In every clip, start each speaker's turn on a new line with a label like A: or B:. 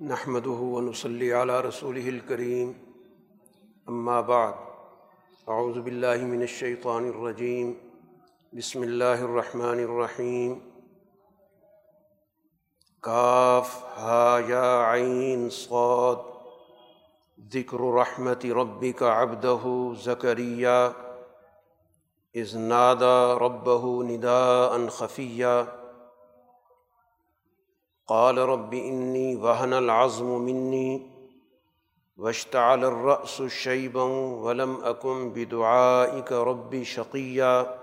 A: نحمد ونصلی علی رسول الکریم اما بعد اعوذ باللہ من الشیطان الرجیم بسم اللہ الرحمن الرحیم کاف ہا یا عین صاد. ذکر رحمت ربک عبدہ زکریہ اذ نادا ربہ نداء خفیہ قال رب انی وهن العظم مني واشتعل الرأس شيبا ولم أكن بدعائك رب شقيا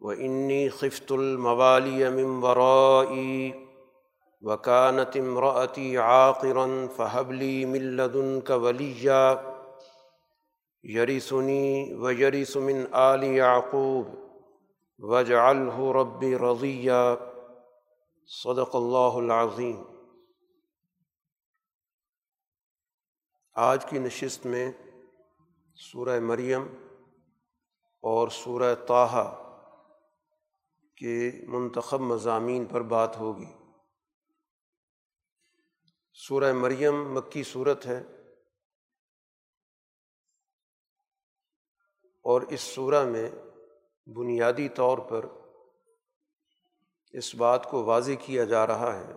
A: وإني خفت الموالي من ورائي وكانت امرأتي عاقرا فهب لي من لدنك وليا يرثني ويرث من آل يعقوب واجعله ربي رضيا صدق اللہ العظیم۔ آج کی نشست میں سورہ مریم اور سورہ طاہا کے منتخب مضامین پر بات ہوگی۔ سورہ مریم مکی صورت ہے اور اس سورہ میں بنیادی طور پر اس بات کو واضح کیا جا رہا ہے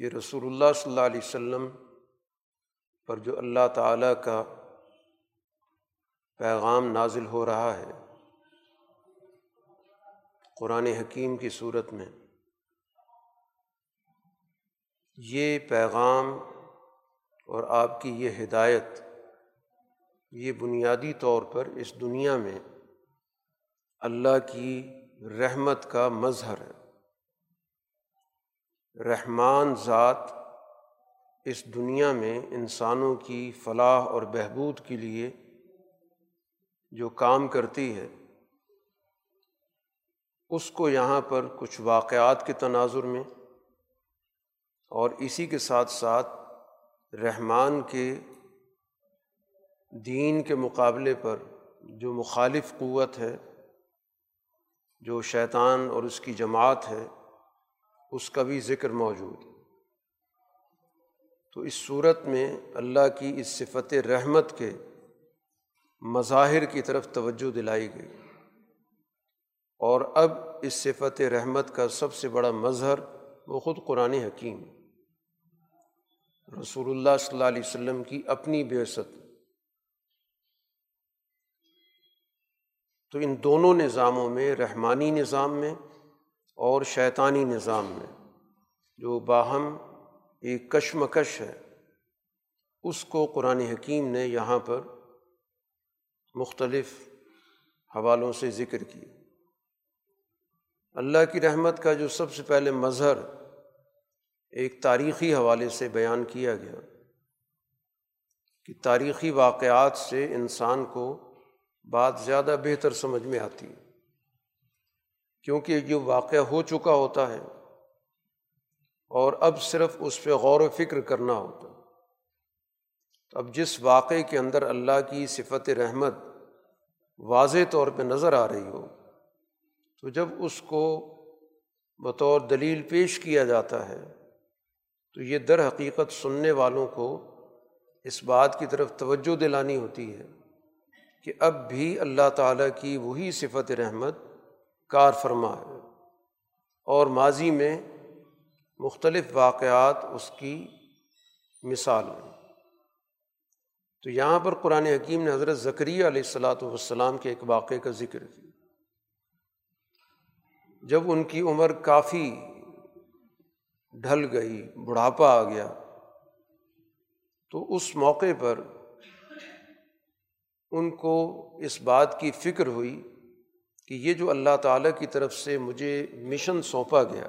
A: کہ رسول اللہ صلی اللہ علیہ وسلم پر جو اللہ تعالیٰ کا پیغام نازل ہو رہا ہے، قرآن حکیم کی صورت میں، یہ پیغام اور آپ کی یہ ہدایت، یہ بنیادی طور پر اس دنیا میں اللہ کی رحمت کا مظہر ہے۔ رحمان ذات اس دنیا میں انسانوں کی فلاح اور بہبود کے لیے جو کام کرتی ہے، اس کو یہاں پر کچھ واقعات کے تناظر میں اور اسی کے ساتھ ساتھ رحمان کے دین کے مقابلے پر جو مخالف قوت ہے جو شیطان اور اس کی جماعت ہے، اس کا بھی ذکر موجود ہے۔ تو اس صورت میں اللہ کی اس صفت رحمت کے مظاہر کی طرف توجہ دلائی گئی۔ اور اب اس صفت رحمت کا سب سے بڑا مظہر وہ خود قرآن حکیم۔ رسول اللہ صلی اللہ علیہ وسلم کی اپنی بیست تو ان دونوں نظاموں میں، رحمانی نظام میں اور شیطانی نظام میں جو باہم ایک کشمکش ہے، اس کو قرآن حکیم نے یہاں پر مختلف حوالوں سے ذکر کیا۔ اللہ کی رحمت کا جو سب سے پہلے مظہر ایک تاریخی حوالے سے بیان کیا گیا کہ تاریخی واقعات سے انسان کو بات زیادہ بہتر سمجھ میں آتی ہے۔ کیونکہ جو واقعہ ہو چکا ہوتا ہے اور اب صرف اس پہ غور و فکر کرنا ہوتا تو اب جس واقعے کے اندر اللہ کی صفت رحمت واضح طور پہ نظر آ رہی ہو، تو جب اس کو بطور دلیل پیش کیا جاتا ہے، تو یہ در حقیقت سننے والوں کو اس بات کی طرف توجہ دلانی ہوتی ہے۔ کہ اب بھی اللہ تعالیٰ کی وہی صفت رحمت کار فرما ہے۔ اور ماضی میں مختلف واقعات اس کی مثال ہیں۔ تو یہاں پر قرآن حکیم نے حضرت ذکریہ علیہ السلاۃ والسلام کے ایک واقعے کا ذکر کیا۔ جب ان کی عمر کافی ڈھل گئی، بڑھاپا آ گیا، تو اس موقع پر ان کو اس بات کی فکر ہوئی کہ یہ جو اللہ تعالیٰ کی طرف سے مجھے مشن سونپا گیا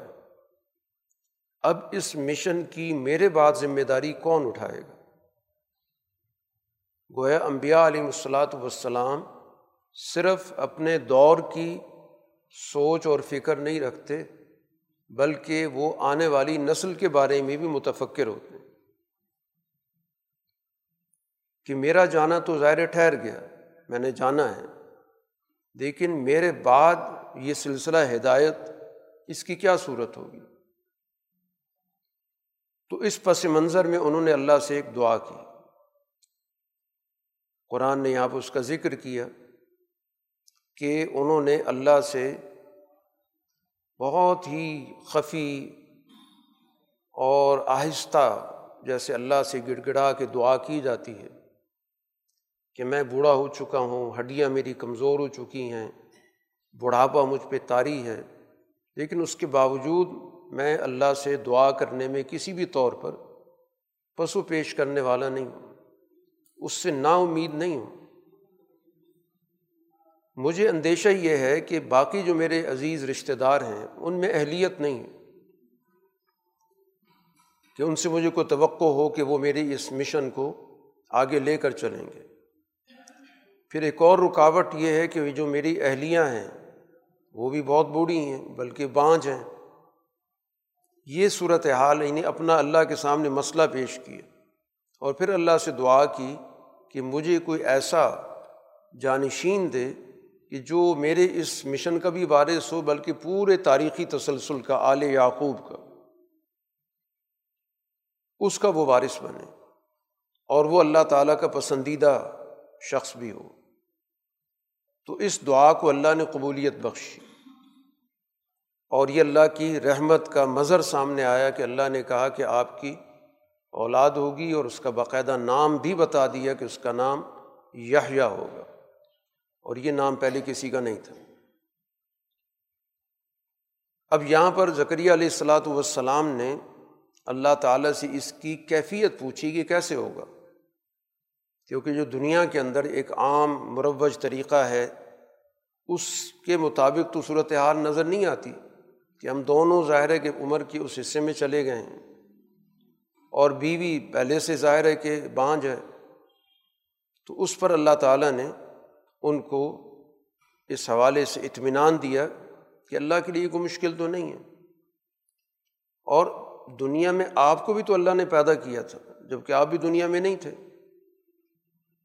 A: اب اس مشن کی میرے بعد ذمہ داری کون اٹھائے گا؟ گویا امبیا علیہ الصلاۃ وسلام صرف اپنے دور کی سوچ اور فکر نہیں رکھتے، بلکہ وہ آنے والی نسل کے بارے میں بھی متفکر ہوتے۔ ہیں کہ میرا جانا تو ظاہر ٹھہر گیا، میں نے جانا ہے۔ لیکن میرے بعد یہ سلسلہ ہدایت اس کی کیا صورت ہوگی؟ تو اس پس منظر میں انہوں نے اللہ سے ایک دعا کی۔ قرآن نے یہاں پہ اس کا ذکر کیا کہ انہوں نے اللہ سے بہت ہی خفی اور آہستہ جیسے اللہ سے گڑ گڑا کے دعا کی جاتی ہے۔ کہ میں بوڑھا ہو چکا ہوں، ہڈیاں میری کمزور ہو چکی ہیں، بڑھاپا مجھ پہ تاری ہے۔ لیکن اس کے باوجود میں اللہ سے دعا کرنے میں کسی بھی طور پر پسو پیش کرنے والا نہیں ہوں۔ اس سے نا امید نہیں ہوں۔ مجھے اندیشہ یہ ہے کہ باقی جو میرے عزیز رشتہ دار ہیں، ان میں اہلیت نہیں ہے۔ کہ ان سے مجھے کوئی توقع ہو کہ وہ میری اس مشن کو آگے لے کر چلیں گے۔ پھر ایک اور رکاوٹ یہ ہے کہ جو میری اہلیاں ہیں، وہ بھی بہت بوڑھی ہیں، بلکہ بانجھ ہیں۔ یہ صورت حال انہیں اپنا اللہ کے سامنے مسئلہ پیش کیا۔ اور پھر اللہ سے دعا کی کہ مجھے کوئی ایسا جانشین دے کہ جو میرے اس مشن کا بھی وارث ہو، بلکہ پورے تاریخی تسلسل کا، آل یعقوب کا۔ اس کا وہ وارث بنے اور وہ اللہ تعالیٰ کا پسندیدہ شخص بھی ہو۔ تو اس دعا کو اللہ نے قبولیت بخشی۔ اور یہ اللہ کی رحمت کا مظہر سامنے آیا کہ اللہ نے کہا کہ آپ کی اولاد ہوگی اور اس کا باقاعدہ نام بھی بتا دیا کہ اس کا نام یحییٰ ہوگا۔ اور یہ نام پہلے کسی کا نہیں تھا۔ اب یہاں پر ذکریہ علیہ السلاۃ والسلام نے اللہ تعالیٰ سے اس کی کیفیت پوچھی کہ کیسے ہوگا۔ کیونکہ جو دنیا کے اندر ایک عام مروج طریقہ ہے، اس کے مطابق تو صورت حال نظر نہیں آتی کہ ہم دونوں ظاہر کے عمر کی اس حصے میں چلے گئے ہیں۔ اور بیوی پہلے سے ظاہر ہے کہ بانجھ ہے۔ تو اس پر اللہ تعالیٰ نے ان کو اس حوالے سے اطمینان دیا کہ اللہ کے لیے کوئی مشکل تو نہیں ہے۔ اور دنیا میں آپ کو بھی تو اللہ نے پیدا کیا تھا جبکہ آپ بھی دنیا میں نہیں تھے۔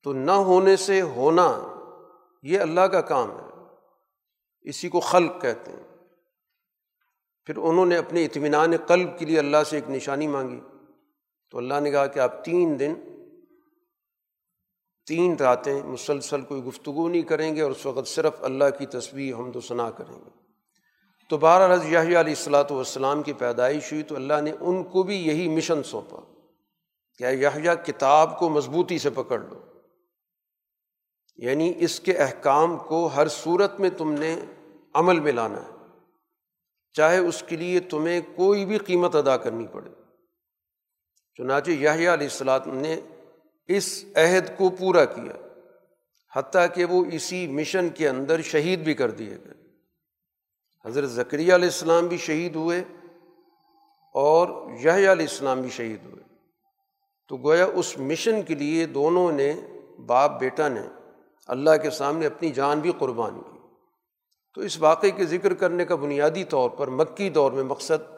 A: تو نہ ہونے سے ہونا یہ اللہ کا کام ہے۔ اسی کو خلق کہتے ہیں۔ پھر انہوں نے اپنے اطمینان قلب کے لیے اللہ سے ایک نشانی مانگی۔ تو اللہ نے کہا کہ آپ تین دن، تین راتیں مسلسل کوئی گفتگو نہیں کریں گے اور اس وقت صرف اللہ کی تصویر حمد و ثناء کریں گے۔ تو بارہ رض یاہی علیہ السلاۃ والسلام کی پیدائش ہوئی تو اللہ نے ان کو بھی یہی مشن سونپا کیا یحییٰ کتاب کو مضبوطی سے پکڑ لو۔ یعنی اس کے احکام کو ہر صورت میں تم نے عمل میں لانا ہے۔ چاہے اس کے لیے تمہیں کوئی بھی قیمت ادا کرنی پڑے۔ چنانچہ یاہیا علیہ السلام نے اس عہد کو پورا کیا، حتیٰ کہ وہ اسی مشن کے اندر شہید بھی کر دیے گئے۔ حضرت ذکریہ علیہ السلام بھی شہید ہوئے اور یحییٰ علیہ السلام بھی شہید ہوئے۔ تو گویا اس مشن کے لیے دونوں نے باپ بیٹا نے اللہ کے سامنے اپنی جان بھی قربان کی۔ تو اس واقعے کے ذکر کرنے کا بنیادی طور پر مکی دور میں مقصد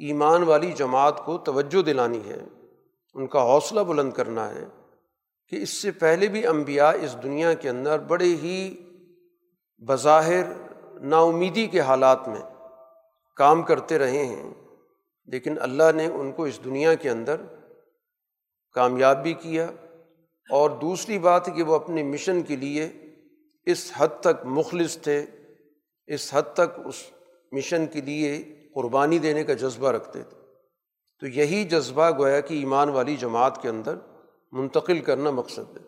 A: ایمان والی جماعت کو توجہ دلانی ہے، ان کا حوصلہ بلند کرنا ہے کہ اس سے پہلے بھی انبیاء اس دنیا کے اندر بڑے ہی بظاہر نا امیدی کے حالات میں کام کرتے رہے ہیں، لیکن اللہ نے ان کو اس دنیا کے اندر کامیاب بھی کیا اور دوسری بات کہ وہ اپنے مشن کے لیے اس حد تک مخلص تھے، اس حد تک اس مشن کے لیے قربانی دینے کا جذبہ رکھتے تھے۔ تو یہی جذبہ گویا کہ ایمان والی جماعت کے اندر منتقل کرنا مقصد ہے۔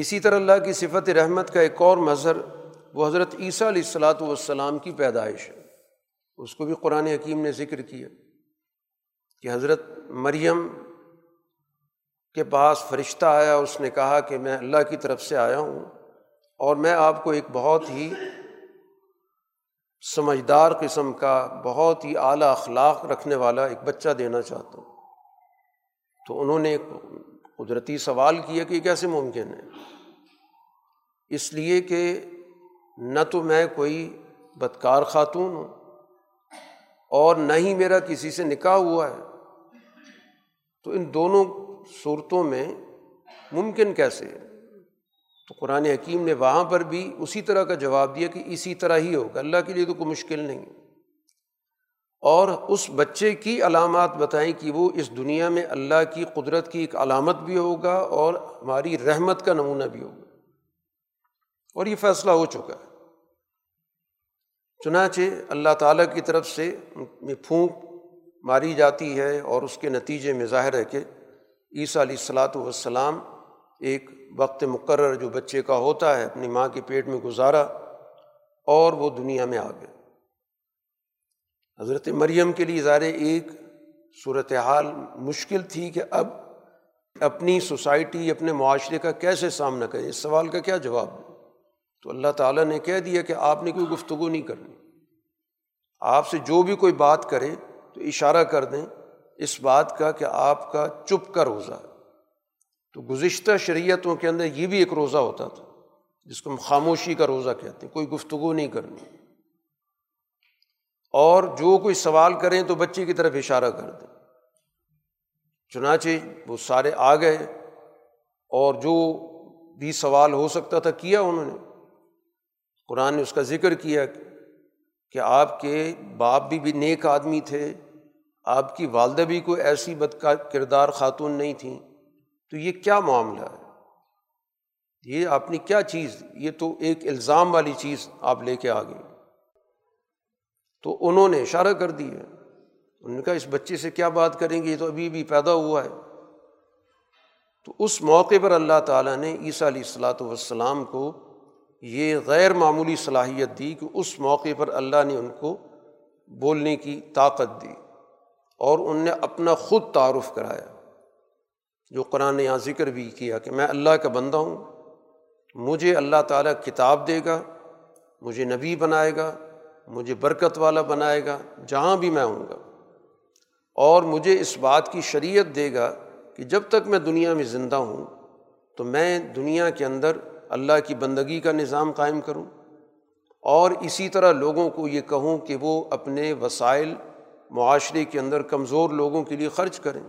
A: اسی طرح اللہ کی صفت رحمت کا ایک اور مظہر، وہ حضرت عیسیٰ علیہ السلاۃ والسلام کی پیدائش ہے۔ اس کو بھی قرآن حکیم نے ذکر کیا کہ حضرت مریم کے پاس فرشتہ آیا، اس نے کہا کہ میں اللہ کی طرف سے آیا ہوں اور میں آپ کو ایک بہت ہی سمجھدار قسم کا، بہت ہی اعلیٰ اخلاق رکھنے والا ایک بچہ دینا چاہتا ہوں۔ تو انہوں نے ایک قدرتی سوال کیا کہ یہ کیسے ممکن ہے؟ اس لیے کہ نہ تو میں کوئی بدکار خاتون ہوں اور نہ ہی میرا کسی سے نکاح ہوا ہے۔ تو ان دونوں صورتوں میں ممکن کیسے ہے؟ تو قرآن حکیم نے وہاں پر بھی اسی طرح کا جواب دیا کہ اسی طرح ہی ہوگا، اللہ کے لیے تو کوئی مشکل نہیں۔ اور اس بچے کی علامات بتائیں کہ وہ اس دنیا میں اللہ کی قدرت کی ایک علامت بھی ہوگا اور ہماری رحمت کا نمونہ بھی ہوگا۔ اور یہ فیصلہ ہو چکا ہے۔ چنانچہ اللہ تعالیٰ کی طرف سے پھونک ماری جاتی ہے اور اس کے نتیجے میں ظاہر ہے کہ عیسیٰ علیہ السلاۃ والسلام ایک وقت مقرر جو بچے کا ہوتا ہے، اپنی ماں کے پیٹ میں گزارا اور وہ دنیا میں آ گئے حضرت مریم کے لیے ظاہر ایک صورت حال مشکل تھی کہ اب اپنی سوسائٹی، اپنے معاشرے کا کیسے سامنا کرے؟ اس سوال کا کیا جواب؟ دیں تو اللہ تعالیٰ نے کہہ دیا کہ آپ نے کوئی گفتگو نہیں کرنی۔ آپ سے جو بھی کوئی بات کرے تو اشارہ کر دیں۔ اس بات کا کہ آپ کا چپ کا روزہ ہے۔ تو گزشتہ شریعتوں کے اندر یہ بھی ایک روزہ ہوتا تھا، جس کو ہم خاموشی کا روزہ کہتے ہیں، کوئی گفتگو نہیں کرنی۔ اور جو کوئی سوال کریں تو بچے کی طرف اشارہ کر دیں۔ چنانچہ وہ سارے آ گئے اور جو بھی سوال ہو سکتا تھا کیا انہوں نے، قرآن نے اس کا ذکر کیا کہ آپ کے باپ بھی بھی نیک آدمی تھے۔ آپ کی والدہ بھی کوئی ایسی بد کا کردار خاتون نہیں تھیں۔ تو یہ کیا معاملہ ہے؟ یہ آپ نے کیا چیز، یہ تو ایک الزام والی چیز آپ لے کے آ گئے۔ تو انہوں نے اشارہ کر دیا۔ انہوں نے کہا، اس بچے سے کیا بات کریں گے؟ یہ تو ابھی بھی پیدا ہوا ہے۔ تو اس موقع پر اللہ تعالیٰ نے عیسیٰ علیہ السلاۃ والسلام کو یہ غیر معمولی صلاحیت دی کہ اس موقع پر اللہ نے ان کو بولنے کی طاقت دی۔ اور ان نے اپنا خود تعارف کرایا، جو قرآن نے یہاں ذکر بھی کیا کہ میں اللہ کا بندہ ہوں، مجھے اللہ تعالیٰ کتاب دے گا، مجھے نبی بنائے گا، مجھے برکت والا بنائے گا، جہاں بھی میں ہوں گا۔ اور مجھے اس بات کی شریعت دے گا کہ جب تک میں دنیا میں زندہ ہوں، تو میں دنیا کے اندر اللہ کی بندگی کا نظام قائم کروں۔ اور اسی طرح لوگوں کو یہ کہوں کہ وہ اپنے وسائل معاشرے کے اندر کمزور لوگوں کے لیے خرچ کریں۔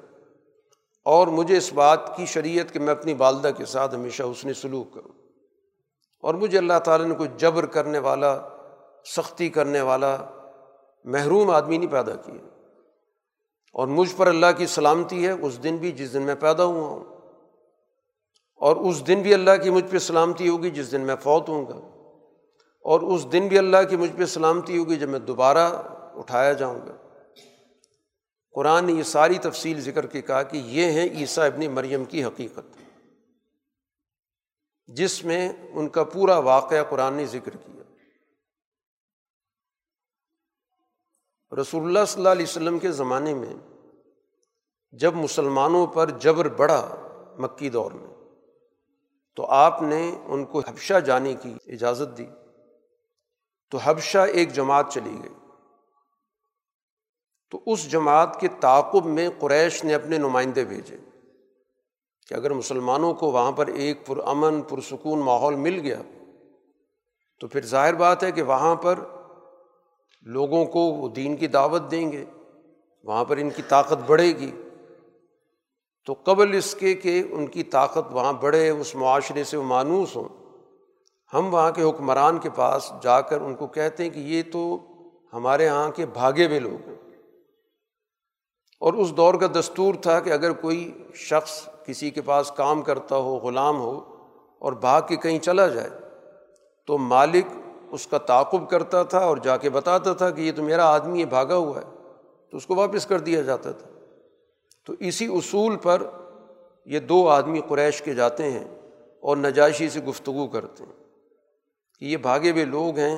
A: اور مجھے اس بات کی شریعت کہ میں اپنی والدہ کے ساتھ ہمیشہ اس نے سلوک کروں۔ اور مجھے اللہ تعالیٰ نے کوئی جبر کرنے والا، سختی کرنے والا، محروم آدمی نہیں پیدا کیا۔ اور مجھ پر اللہ کی سلامتی ہے، اس دن بھی جس دن میں پیدا ہوا ہوں۔ اور اس دن بھی اللہ کی مجھ پہ سلامتی ہوگی جس دن میں فوت ہوں گا۔ اور اس دن بھی اللہ کی مجھ پہ سلامتی ہوگی جب میں دوبارہ اٹھایا جاؤں گا۔ قرآن نے یہ ساری تفصیل ذکر کے کہا کہ یہ ہیں عیسیٰ ابن مریم کی حقیقت، جس میں ان کا پورا واقعہ قرآن نے ذکر کیا۔ رسول اللہ صلی اللہ علیہ وسلم کے زمانے میں جب مسلمانوں پر جبر بڑھا مکی دور میں، تو آپ نے ان کو حبشہ جانے کی اجازت دی۔ تو حبشہ ایک جماعت چلی گئی۔ تو اس جماعت کے تعاقب میں قریش نے اپنے نمائندے بھیجے کہ اگر مسلمانوں کو وہاں پر ایک پرامن، پرسکون ماحول مل گیا تو پھر ظاہر بات ہے کہ وہاں پر لوگوں کو وہ دین کی دعوت دیں گے، وہاں پر ان کی طاقت بڑھے گی۔ تو قبل اس کے کہ ان کی طاقت وہاں بڑھے، اس معاشرے سے وہ مانوس ہوں، ہم وہاں کے حکمران کے پاس جا کر ان کو کہتے ہیں کہ یہ تو ہمارے یہاں کے بھاگے ہوئے لوگ ہیں۔ اور اس دور کا دستور تھا کہ اگر کوئی شخص کسی کے پاس کام کرتا ہو، غلام ہو اور بھاگ کے کہیں چلا جائے، تو مالک اس کا تعاقب کرتا تھا اور جا کے بتاتا تھا کہ یہ تو میرا آدمی ہے، بھاگا ہوا ہے، تو اس کو واپس کر دیا جاتا تھا۔ تو اسی اصول پر یہ دو آدمی قریش کے جاتے ہیں اور نجاشی سے گفتگو کرتے ہیں کہ یہ بھاگے ہوئے لوگ ہیں،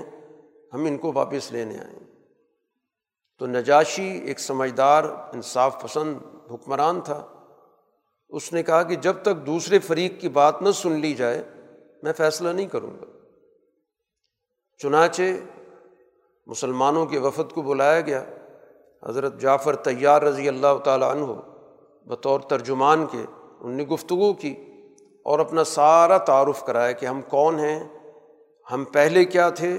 A: ہم ان کو واپس لینے آئیں تو نجاشی ایک سمجھدار، انصاف پسند حکمران تھا۔ اس نے کہا کہ جب تک دوسرے فریق کی بات نہ سن لی جائے، میں فیصلہ نہیں کروں گا۔ چنانچہ مسلمانوں کے وفد کو بلایا گیا۔ حضرت جعفر طیار رضی اللہ تعالیٰ عنہ بطور ترجمان کے، ان نے گفتگو کی اور اپنا سارا تعارف کرایا کہ ہم کون ہیں، ہم پہلے کیا تھے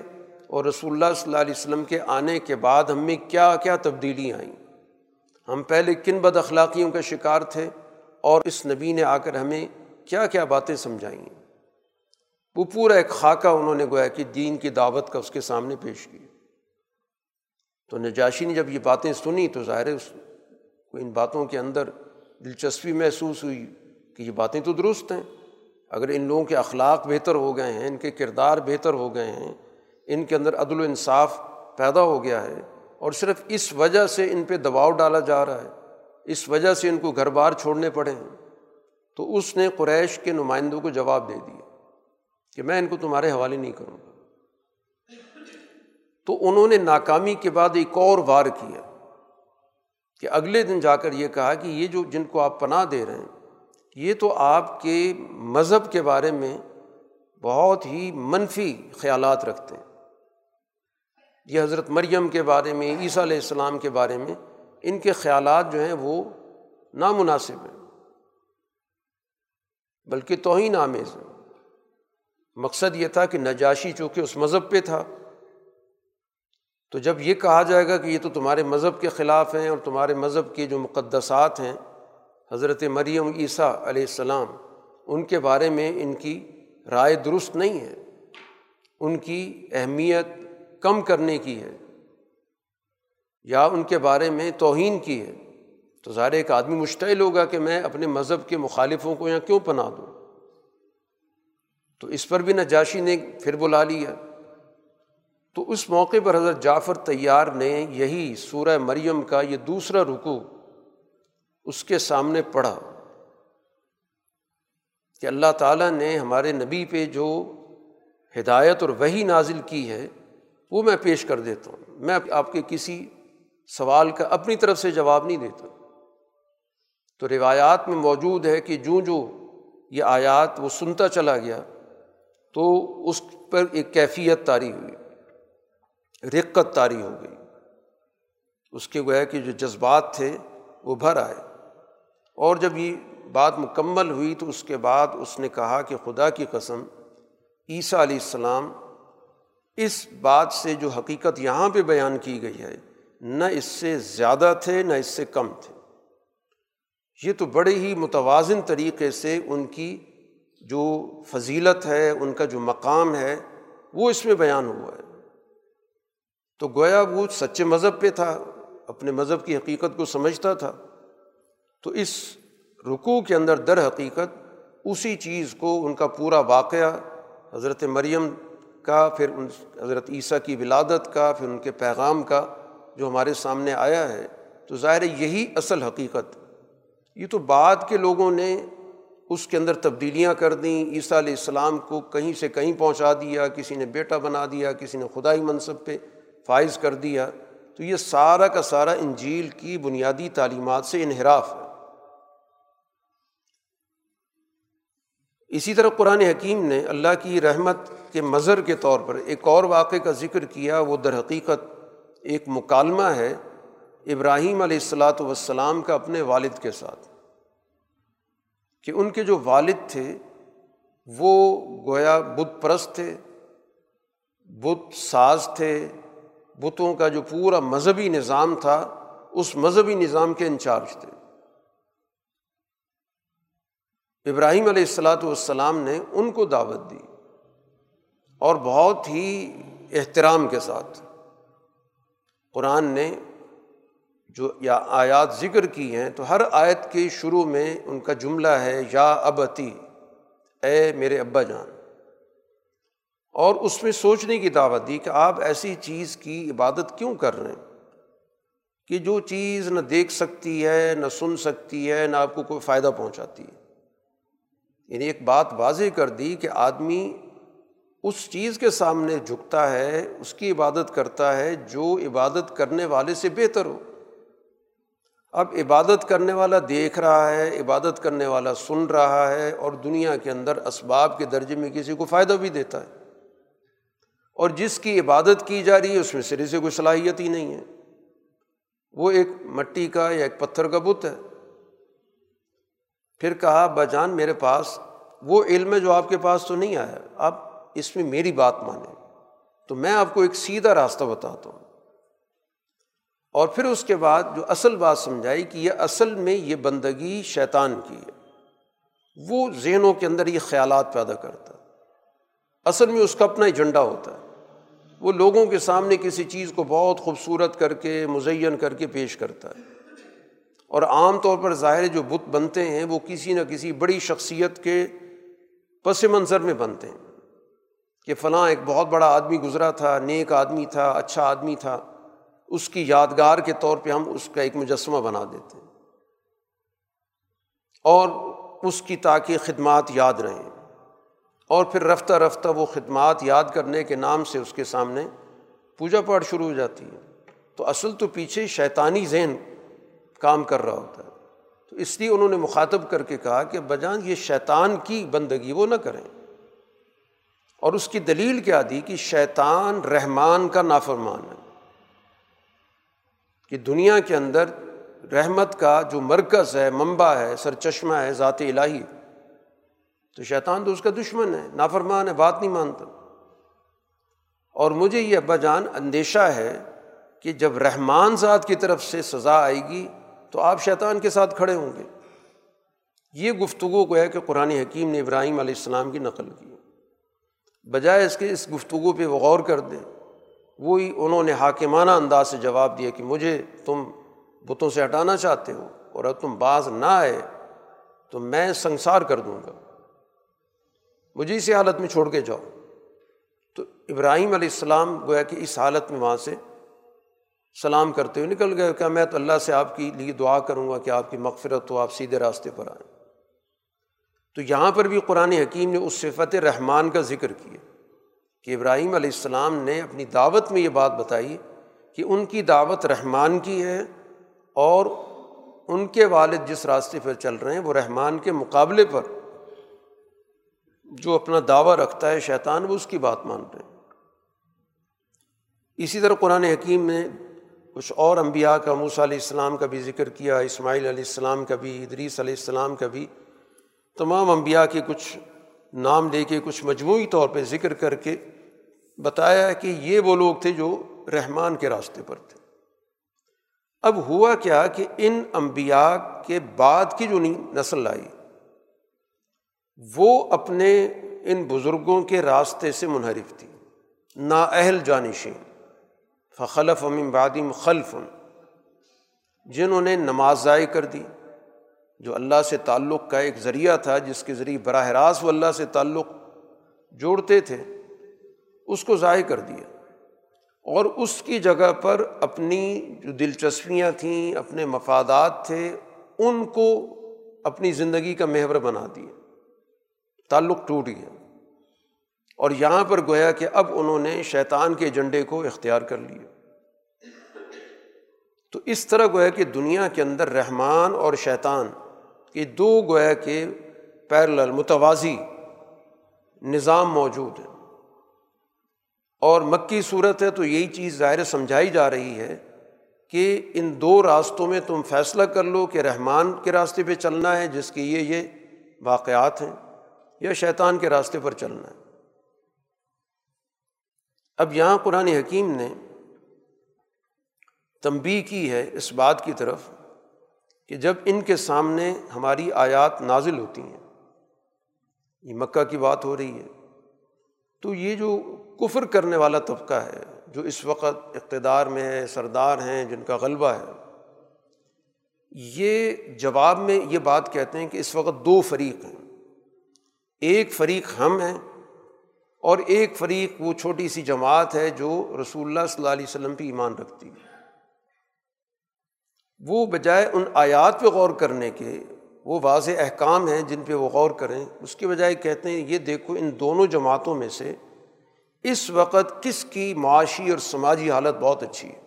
A: اور رسول اللہ صلی اللہ علیہ وسلم کے آنے کے بعد ہم میں کیا کیا تبدیلیاں آئیں۔ ہم پہلے کن بد اخلاقیوں کا شکار تھے اور اس نبی نے آ کر ہمیں کیا کیا باتیں سمجھائیں۔ وہ پورا ایک خاکہ انہوں نے گویا کہ دین کی دعوت کا اس کے سامنے پیش کی تو نجاشی نے جب یہ باتیں سنی تو ظاہر اس کو ان باتوں کے اندر دلچسپی محسوس ہوئی کہ یہ باتیں تو درست ہیں۔ اگر ان لوگوں کے اخلاق بہتر ہو گئے ہیں، ان کے کردار بہتر ہو گئے ہیں ان کے اندر عدل و انصاف پیدا ہو گیا ہے اور صرف اس وجہ سے ان پہ دباؤ ڈالا جا رہا ہے، اس وجہ سے ان کو گھر بار چھوڑنے پڑے ہیں۔ تو اس نے قریش کے نمائندوں کو جواب دے دیا کہ میں ان کو تمہارے حوالے نہیں کروں گا۔ تو انہوں نے ناکامی کے بعد ایک اور وار کیا کہ اگلے دن جا کر یہ کہا کہ یہ جو جن کو آپ پناہ دے رہے ہیں، یہ تو آپ کے مذہب کے بارے میں بہت ہی منفی خیالات رکھتے ہیں۔ یہ حضرت مریم کے بارے میں، عیسیٰ علیہ السلام کے بارے میں، ان کے خیالات جو ہیں وہ نامناسب ہیں۔ بلکہ توہین آمیز ہیں مقصد یہ تھا کہ نجاشی چونکہ اس مذہب پہ تھا، تو جب یہ کہا جائے گا کہ یہ تو تمہارے مذہب کے خلاف ہیں اور تمہارے مذہب کے جو مقدسات ہیں، حضرت مریم، عیسیٰ علیہ السلام، ان کے بارے میں ان کی رائے درست نہیں ہے۔ ان کی اہمیت کم کرنے کی ہے، یا ان کے بارے میں توہین کی ہے۔ تو ظاہر ایک آدمی مشتعل ہوگا کہ میں اپنے مذہب کے مخالفوں کو یہاں کیوں پناہ دوں۔ تو اس پر بھی نجاشی نے پھر بلا لیا۔ تو اس موقع پر حضرت جعفر طیار نے یہی سورہ مریم کا یہ دوسرا رکو اس کے سامنے پڑھا کہ اللہ تعالیٰ نے ہمارے نبی پہ جو ہدایت اور وہی نازل کی ہے وہ میں پیش کر دیتا ہوں۔ میں آپ کے کسی سوال کا اپنی طرف سے جواب نہیں دیتا۔ تو روایات میں موجود ہے کہ جو جو یہ آیات وہ سنتا چلا گیا تو اس پر ایک کیفیت طاری ہوئی، رقت طاری ہو گئی۔ اس کے گویا کہ جو جذبات تھے وہ بھر آئے۔ اور جب یہ بات مکمل ہوئی تو اس کے بعد اس نے کہا کہ خدا کی قسم، عیسیٰ علیہ السلام اس بات سے جو حقیقت یہاں پہ بیان کی گئی ہے، نہ اس سے زیادہ تھے، نہ اس سے کم تھے۔ یہ تو بڑے ہی متوازن طریقے سے ان کی جو فضیلت ہے، ان کا جو مقام ہے، وہ اس میں بیان ہوا ہے۔ تو گویا وہ سچے مذہب پہ تھا، اپنے مذہب کی حقیقت کو سمجھتا تھا۔ تو اس رکوع کے اندر در حقیقت اسی چیز کو، ان کا پورا واقعہ حضرت مریم کا، پھر ان حضرت عیسیٰ کی ولادت کا، پھر ان کے پیغام کا جو ہمارے سامنے آیا ہے، تو ظاہر یہی اصل حقیقت۔ یہ تو بعد کے لوگوں نے اس کے اندر تبدیلیاں کر دیں، عیسیٰ علیہ السلام کو کہیں سے کہیں پہنچا دیا، کسی نے بیٹا بنا دیا، کسی نے خدائی منصب پہ فائز کر دیا۔ تو یہ سارا کا سارا انجیل کی بنیادی تعلیمات سے انحراف ہے۔ اسی طرح قرآن حکیم نے اللہ کی رحمت کے مظہر کے طور پر ایک اور واقعے کا ذکر کیا، وہ در حقیقت ایک مکالمہ ہے ابراہیم علیہ السلاۃ وسلام کا اپنے والد کے ساتھ۔ کہ ان کے جو والد تھے، وہ گویا بت پرست تھے، بت ساز تھے، بتوں کا جو پورا مذہبی نظام تھا، اس مذہبی نظام کے انچارج تھے۔ ابراہیم علیہ السلاۃ والسلام نے ان کو دعوت دی اور بہت ہی احترام کے ساتھ قرآن نے جو یا آیات ذکر کی ہیں تو ہر آیت کے شروع میں ان کا جملہ ہے، یا ابتی، اے میرے ابا جان۔ اور اس میں سوچنے کی دعوت دی کہ آپ ایسی چیز کی عبادت کیوں کر رہے ہیں؟ کہ جو چیز نہ دیکھ سکتی ہے، نہ سن سکتی ہے، نہ آپ کو کوئی فائدہ پہنچاتی ہے۔ یعنی ایک بات واضح کر دی کہ آدمی اس چیز کے سامنے جھکتا ہے، اس کی عبادت کرتا ہے جو عبادت کرنے والے سے بہتر ہو۔ اب عبادت کرنے والا دیکھ رہا ہے، عبادت کرنے والا سن رہا ہے اور دنیا کے اندر اسباب کے درجے میں کسی کو فائدہ بھی دیتا ہے۔ اور جس کی عبادت کی جا رہی ہے، اس میں سرے سے کوئی صلاحیت ہی نہیں ہے۔ وہ ایک مٹی کا یا ایک پتھر کا بت ہے۔ پھر کہا بجان میرے پاس وہ علم ہے جو آپ کے پاس تو نہیں آیا۔ آپ اس میں میری بات مانیں۔ تو میں آپ کو ایک سیدھا راستہ بتاتا ہوں۔ اور پھر اس کے بعد جو اصل بات سمجھائی کہ یہ اصل میں یہ بندگی شیطان کی ہے۔ وہ ذہنوں کے اندر یہ خیالات پیدا کرتا ہے۔ اصل میں اس کا اپنا ایجنڈا ہوتا ہے۔ وہ لوگوں کے سامنے کسی چیز کو بہت خوبصورت کر کے، مزین کر کے پیش کرتا ہے۔ اور عام طور پر ظاہر جو بت بنتے ہیں وہ کسی نہ کسی بڑی شخصیت کے پس منظر میں بنتے ہیں کہ فلاں ایک بہت بڑا آدمی گزرا تھا، نیک آدمی تھا اچھا آدمی تھا، اس کی یادگار کے طور پہ ہم اس کا ایک مجسمہ بنا دیتے ہیں۔ اور اس کی تاکہ خدمات یاد رہیں۔ اور پھر رفتہ رفتہ وہ خدمات یاد کرنے کے نام سے اس کے سامنے پوجا پاٹھ شروع ہو جاتی ہے۔ تو اصل تو پیچھے شیطانی ذہن کام کر رہا ہوتا ہے۔ تو اس لیے انہوں نے مخاطب کر کے کہا کہ بجان یہ شیطان کی بندگی وہ نہ کریں۔ اور اس کی دلیل کیا دی کہ شیطان رحمان کا نافرمان ہے۔ کہ دنیا کے اندر رحمت کا جو مرکز ہے، منبع ہے سر چشمہ ہے، ذات الہی۔ تو شیطان تو اس کا دشمن ہے، نافرمان ہے، بات نہیں مانتا۔ اور مجھے یہ ابا جان اندیشہ ہے کہ جب رحمان ذات کی طرف سے سزا آئے گی تو آپ شیطان کے ساتھ کھڑے ہوں گے۔ یہ گفتگو کو ہے کہ قرآن حکیم نے ابراہیم علیہ السلام کی نقل کی۔ بجائے اس کے اس گفتگو پہ وہ غور کر دیں۔ وہی انہوں نے حاکمانہ انداز سے جواب دیا کہ مجھے تم بتوں سے ہٹانا چاہتے ہو اور اگر تم باز نہ آئے تو میں سنسار کر دوں گا۔ مجھے اسی حالت میں چھوڑ کے جاؤ۔ تو ابراہیم علیہ السلام گویا کہ اس حالت میں وہاں سے سلام کرتے ہوئے نکل گئے کہ میں تو اللہ سے آپ کی لیے دعا کروں گا کہ آپ کی مغفرت ہو، آپ سیدھے راستے پر آئیں۔ تو یہاں پر بھی قرآن حکیم نے اس صفت رحمان کا ذکر کیا کہ ابراہیم علیہ السلام نے اپنی دعوت میں یہ بات بتائی کہ ان کی دعوت رحمان کی ہے اور ان کے والد جس راستے پر چل رہے ہیں، وہ رحمان کے مقابلے پر جو اپنا دعویٰ رکھتا ہے شیطان، وہ اس کی بات مان رہے ہیں۔ اسی طرح قرآن حکیم نے کچھ اور انبیاء کا، موسیٰ علیہ السلام کا بھی ذکر کیا، اسماعیل علیہ السلام کا بھی، ادریس علیہ السلام کا بھی۔ تمام انبیاء کے کچھ نام لے کے، کچھ مجموعی طور پہ ذکر کر کے بتایا کہ یہ وہ لوگ تھے جو رحمان کے راستے پر تھے۔ اب ہوا کیا کہ ان انبیاء کے بعد کی جو نسل آئی، وہ اپنے ان بزرگوں کے راستے سے منحرف تھی نا اہل جانشین۔ فخلف امین بادم خلف، جنہوں نے نماز ضائع کر دی، جو اللہ سے تعلق کا ایک ذریعہ تھا، جس کے ذریعے براہ راست وہ اللہ سے تعلق جوڑتے تھے، اس کو ضائع کر دیا۔ اور اس کی جگہ پر اپنی جو دلچسپیاں تھیں، اپنے مفادات تھے، ان کو اپنی زندگی کا محور بنا دیا۔ تعلق ٹوٹ گیا۔ اور یہاں پر گویا کہ اب انہوں نے شیطان کے ایجنڈے کو اختیار کر لیا تو اس طرح گویا کہ دنیا کے اندر رحمان اور شیطان، یہ دو گویا کے پیرل متوازی نظام موجود ہیں۔ اور مکی صورت ہے تو یہی چیز ظاہر سمجھائی جا رہی ہے کہ ان دو راستوں میں تم فیصلہ کر لو کہ رحمان کے راستے پہ چلنا ہے، جس کے یہ یہ واقعات ہیں، یا شیطان کے راستے پر چلنا ہے۔ اب یہاں قرآن حکیم نے تنبی کی ہے اس بات کی طرف کہ جب ان کے سامنے ہماری آیات نازل ہوتی ہیں، یہ مکہ کی بات ہو رہی ہے، تو یہ جو کفر کرنے والا طبقہ ہے، جو اس وقت اقتدار میں ہے، سردار ہیں، جن کا غلبہ ہے، یہ جواب میں یہ بات کہتے ہیں کہ اس وقت دو فریق ہیں۔ ایک فریق ہم ہیں اور ایک فریق وہ چھوٹی سی جماعت ہے جو رسول اللہ صلی اللہ علیہ وسلم پہ ایمان رکھتی ہے۔ وہ بجائے ان آیات پہ غور کرنے کے وہ واضح احکام ہیں جن پہ وہ غور کریں، اس کے بجائے کہتے ہیں، یہ دیکھو ان دونوں جماعتوں میں سے اس وقت کس کی معاشی اور سماجی حالت بہت اچھی ہے۔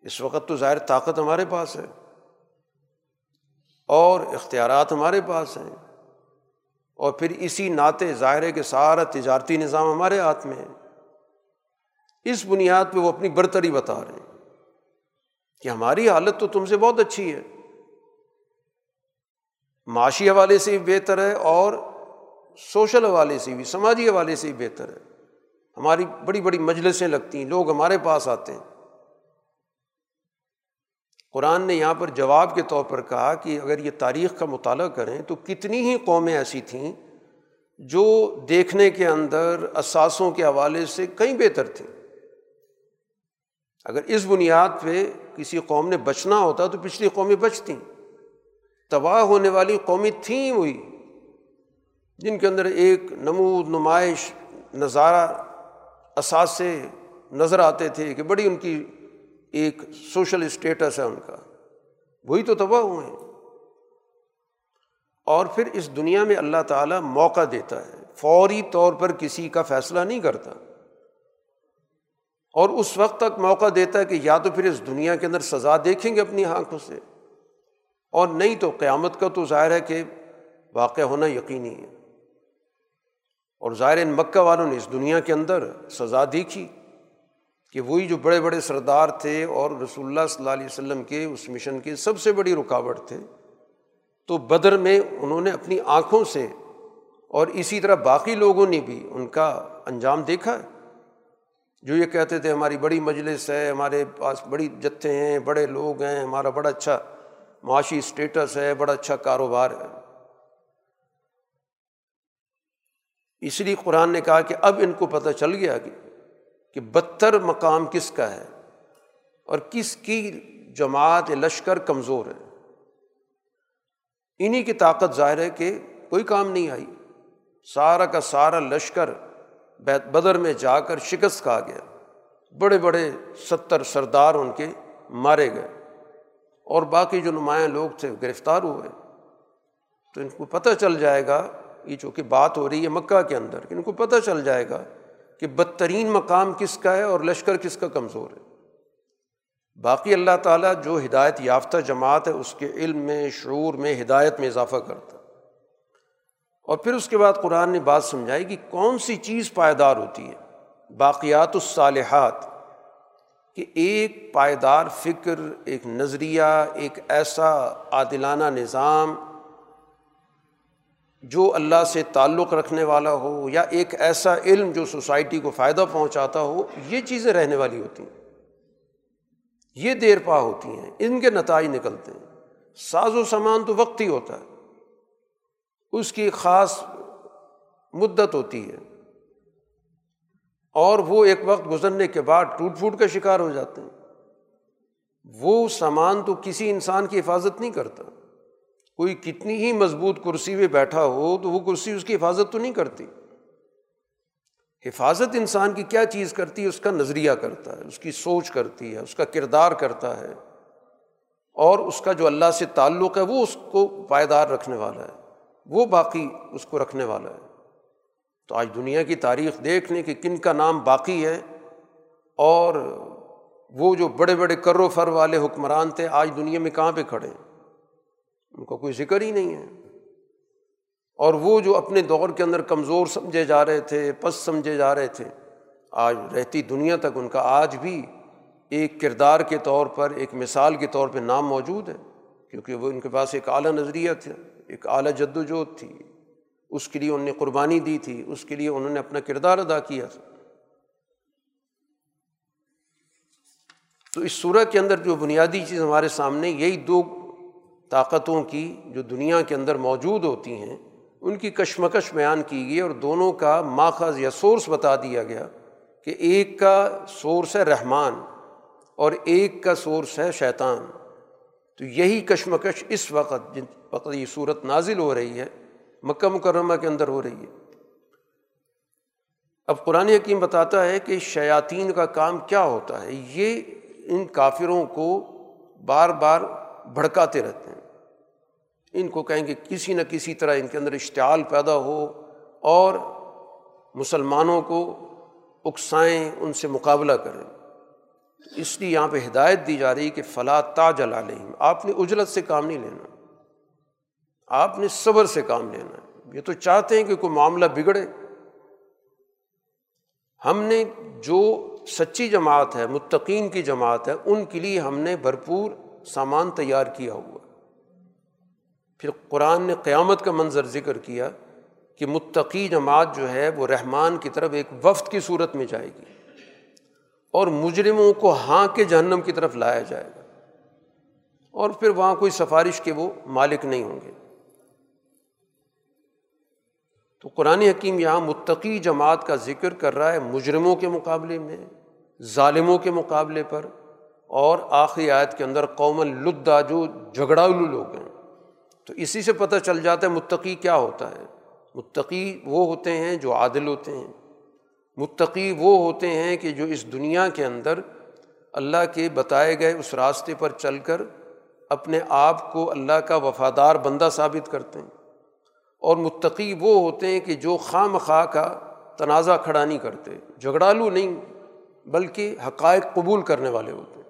A: اس وقت تو ظاہر طاقت ہمارے پاس ہے اور اختیارات ہمارے پاس ہیں۔ اور پھر اسی ناطے ظاہر ہے کہ سارا تجارتی نظام ہمارے ہاتھ میں ہے۔ اس بنیاد پہ وہ اپنی برتری بتا رہے ہیں کہ ہماری حالت تو تم سے بہت اچھی ہے۔ معاشی حوالے سے بھی بہتر ہے اور سوشل حوالے سے بھی، سماجی حوالے سے بھی بہتر ہے۔ ہماری بڑی بڑی مجلسیں لگتی ہیں، لوگ ہمارے پاس آتے ہیں۔ قرآن نے یہاں پر جواب کے طور پر کہا کہ اگر یہ تاریخ کا مطالعہ کریں تو کتنی ہی قومیں ایسی تھیں جو دیکھنے کے اندر اثاثوں کے حوالے سے کہیں بہتر تھیں۔ اگر اس بنیاد پہ کسی قوم نے بچنا ہوتا تو پچھلی قومیں بچتیں۔ تباہ ہونے والی قومی تھیں وہی جن کے اندر ایک نمود، نمائش، نظارہ اثاثے نظر آتے تھے کہ بڑی ان کی ایک سوشل اسٹیٹس ہے ان کا۔ وہی تو تباہ ہوئے ہیں۔ اور پھر اس دنیا میں اللہ تعالیٰ موقع دیتا ہے۔ فوری طور پر کسی کا فیصلہ نہیں کرتا۔ اور اس وقت تک موقع دیتا ہے کہ یا تو پھر اس دنیا کے اندر سزا دیکھیں گے اپنی آنکھوں سے۔ اور نہیں تو قیامت کا تو ظاہر ہے کہ واقع ہونا یقینی ہے۔ اور ظاہر ان مکہ والوں نے اس دنیا کے اندر سزا دیکھی۔ کہ وہی جو بڑے بڑے سردار تھے اور رسول اللہ صلی اللہ علیہ وسلم کے اس مشن کے سب سے بڑی رکاوٹ تھے، تو بدر میں انہوں نے اپنی آنکھوں سے اور اسی طرح باقی لوگوں نے بھی ان کا انجام دیکھا۔ ہے جو یہ کہتے تھے، ہماری بڑی مجلس ہے، ہمارے پاس بڑی جتھے ہیں، بڑے لوگ ہیں، ہمارا بڑا اچھا معاشی اسٹیٹس ہے، بڑا اچھا کاروبار ہے۔ اس لیے قرآن نے کہا کہ اب ان کو پتہ چل گیا کہ کہ بدتر مقام کس کا ہے اور کس کی جماعت لشکر کمزور ہے۔ انہیں کی طاقت ظاہر ہے کہ کوئی کام نہیں آئی۔ سارا کا سارا لشکر بدر میں جا کر شکست کھا گیا۔ بڑے بڑے ستر سردار ان کے مارے گئے۔ اور باقی جو نمایاں لوگ تھے گرفتار ہوئے۔ تو ان کو پتہ چل جائے گا، یہ چونکہ بات ہو رہی ہے مکہ کے اندر، ان کو پتہ چل جائے گا کہ بدترین مقام کس کا ہے اور لشکر کس کا کمزور ہے۔ باقی اللہ تعالیٰ جو ہدایت یافتہ جماعت ہے، اس کے علم میں، شعور میں، ہدایت میں اضافہ کرتا اور پھر اس کے بعد قرآن نے بات سمجھائی کہ کون سی چیز پائیدار ہوتی ہے؟ باقیات الصالحات۔ کہ ایک پائیدار فکر، ایک نظریہ، ایک ایسا عادلانہ نظام جو اللہ سے تعلق رکھنے والا ہو یا ایک ایسا علم جو سوسائٹی کو فائدہ پہنچاتا ہو، یہ چیزیں رہنے والی ہوتی ہیں۔ یہ دیر پا ہوتی ہیں، ان کے نتائج نکلتے ہیں۔ ساز و سامان تو وقت ہی ہوتا ہے۔ اس کی خاص مدت ہوتی ہے۔ اور وہ ایک وقت گزرنے کے بعد ٹوٹ پھوٹ کا شکار ہو جاتے ہیں۔ وہ سامان تو کسی انسان کی حفاظت نہیں کرتا۔ کوئی کتنی ہی مضبوط کرسی پہ بیٹھا ہو تو وہ کرسی اس کی حفاظت تو نہیں کرتی۔ حفاظت انسان کی کیا چیز کرتی ہے؟ اس کا نظریہ کرتا ہے، اس کی سوچ کرتی ہے، اس کا کردار کرتا ہے۔ اور اس کا جو اللہ سے تعلق ہے، وہ اس کو پائیدار رکھنے والا ہے۔ وہ باقی اس کو رکھنے والا ہے۔ تو آج دنیا کی تاریخ دیکھ لیں کہ کن کا نام باقی ہے۔ اور وہ جو بڑے بڑے کر و فر والے حکمران تھے، آج دنیا میں کہاں پہ کھڑے ہیں؟ ان کا کوئی ذکر ہی نہیں ہے۔ اور وہ جو اپنے دور کے اندر کمزور سمجھے جا رہے تھے، پس سمجھے جا رہے تھے، آج رہتی دنیا تک ان کا آج بھی ایک کردار کے طور پر، ایک مثال کے طور پہ نام موجود ہے۔ کیونکہ وہ ان کے پاس ایک اعلیٰ نظریہ تھا، ایک اعلیٰ جد وجہد تھی۔ اس کے لیے انہوں نے قربانی دی تھی، اس کے لیے انہوں نے اپنا کردار ادا کیا تھا۔ تو اس صورت کے اندر جو بنیادی چیز ہمارے سامنے، یہی دو طاقتوں کی جو دنیا کے اندر موجود ہوتی ہیں، ان کی کشمکش بیان کی گئی اور دونوں کا ماخذ یا سورس بتا دیا گیا کہ ایک کا سورس ہے رحمان اور ایک کا سورس ہے شیطان۔ تو یہی کشمکش اس وقت جن وقت یہ صورت نازل ہو رہی ہے، مکہ مکرمہ کے اندر ہو رہی ہے۔ اب قرآن حکیم بتاتا ہے کہ شیاطین کا کام کیا ہوتا ہے، یہ ان کافروں کو بار بار بھڑکاتے رہتے ہیں۔ ان کو کہیں گے کسی نہ کسی طرح ان کے اندر اشتعال پیدا ہو اور مسلمانوں کو اکسائیں ان سے مقابلہ کریں۔ اس لیے یہاں پہ ہدایت دی جا رہی کہ فلاں تاج علیہم، آپ نے اجرت سے کام نہیں لینا، آپ نے صبر سے کام لینا۔ ہے یہ تو چاہتے ہیں کہ کوئی معاملہ بگڑے۔ ہم نے جو سچی جماعت ہے، متقین کی جماعت ہے، ان کے لیے ہم نے بھرپور سامان تیار کیا ہوا۔ پھر قرآن نے قیامت کا منظر ذکر کیا کہ متقی جماعت جو ہے وہ رحمان کی طرف ایک وفد کی صورت میں جائے گی اور مجرموں کو ہاں کے جہنم کی طرف لایا جائے گا اور پھر وہاں کوئی سفارش کے وہ مالک نہیں ہوں گے۔ تو قرآن حکیم یہاں متقی جماعت کا ذکر کر رہا ہے مجرموں کے مقابلے میں، ظالموں کے مقابلے پر اور آخری آیت کے اندر قوم لدا جو جھگڑالو لوگ ہیں۔ تو اسی سے پتہ چل جاتا ہے متقی کیا ہوتا ہے۔ متقی وہ ہوتے ہیں جو عادل ہوتے ہیں۔ متقی وہ ہوتے ہیں کہ جو اس دنیا کے اندر اللہ کے بتائے گئے اس راستے پر چل کر اپنے آپ کو اللہ کا وفادار بندہ ثابت کرتے ہیں۔ اور متقی وہ ہوتے ہیں کہ جو خواہ مخواہ کا تنازع کھڑا نہیں کرتے، جھگڑالو نہیں، بلکہ حقائق قبول کرنے والے ہوتے ہیں۔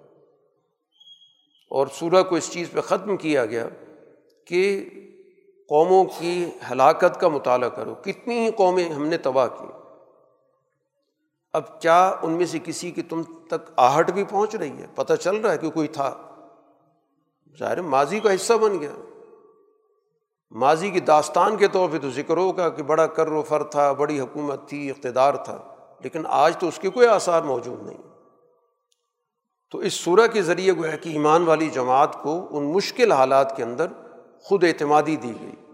A: اور سورہ کو اس چیز پہ ختم کیا گیا کہ قوموں کی ہلاکت کا مطالعہ کرو۔ کتنی ہی قومیں ہم نے تباہ کی۔ اب کیا ان میں سے کسی کی تم تک آہٹ بھی پہنچ رہی ہے؟ پتہ چل رہا ہے کہ کوئی تھا۔ ظاہر ماضی کا حصہ بن گیا۔ ماضی کی داستان کے طور پہ تو ذکر ہوگا کہ بڑا کر و فر تھا، بڑی حکومت تھی، اقتدار تھا۔ لیکن آج تو اس کے کوئی آثار موجود نہیں۔ تو اس صورح کے ذریعے گویا کہ ایمان والی جماعت کو ان مشکل حالات کے اندر خود اعتمادی دی گئی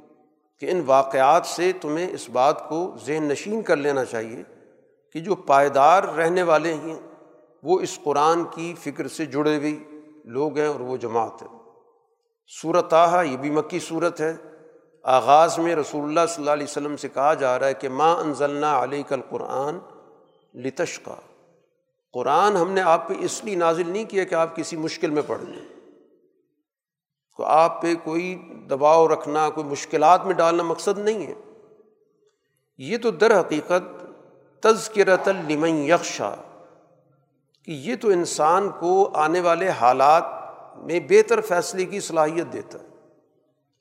A: کہ ان واقعات سے تمہیں اس بات کو ذہن نشین کر لینا چاہیے کہ جو پائیدار رہنے والے ہیں، وہ اس قرآن کی فکر سے جڑے ہوئی لوگ ہیں اور وہ جماعت ہے۔ صورت آہا یہ بھی مکی صورت ہے۔ آغاز میں رسول اللہ صلی اللہ علیہ وسلم سے کہا جا رہا ہے کہ ماں انزلنا علی کل قرآن لتش کا قرآن ہم نے آپ پہ اس لیے نازل نہیں کیا کہ آپ کسی مشکل میں پڑھ لیں۔ تو آپ پہ کوئی دباؤ رکھنا، کوئی مشکلات میں ڈالنا مقصد نہیں ہے۔ یہ تو در حقیقت تذکرت المن یکشا کہ یہ تو انسان کو آنے والے حالات میں بہتر فیصلے کی صلاحیت دیتا ہے،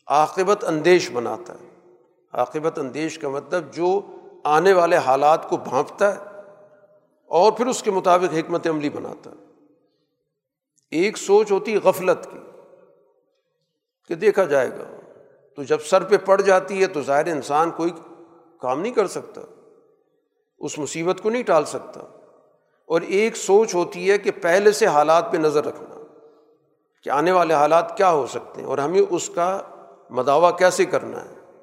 A: عاقبت اندیش بناتا ہے۔ عاقبت اندیش کا مطلب جو آنے والے حالات کو بھانپتا ہے اور پھر اس کے مطابق حکمت عملی بناتا ہے۔ ایک سوچ ہوتی غفلت کی۔ کہ دیکھا جائے گا۔ تو جب سر پہ پڑ جاتی ہے تو ظاہر انسان کوئی کام نہیں کر سکتا۔ اس مصیبت کو نہیں ٹال سکتا۔ اور ایک سوچ ہوتی ہے کہ پہلے سے حالات پہ نظر رکھنا۔ کہ آنے والے حالات کیا ہو سکتے ہیں اور ہمیں اس کا مداوع کیسے کرنا ہے۔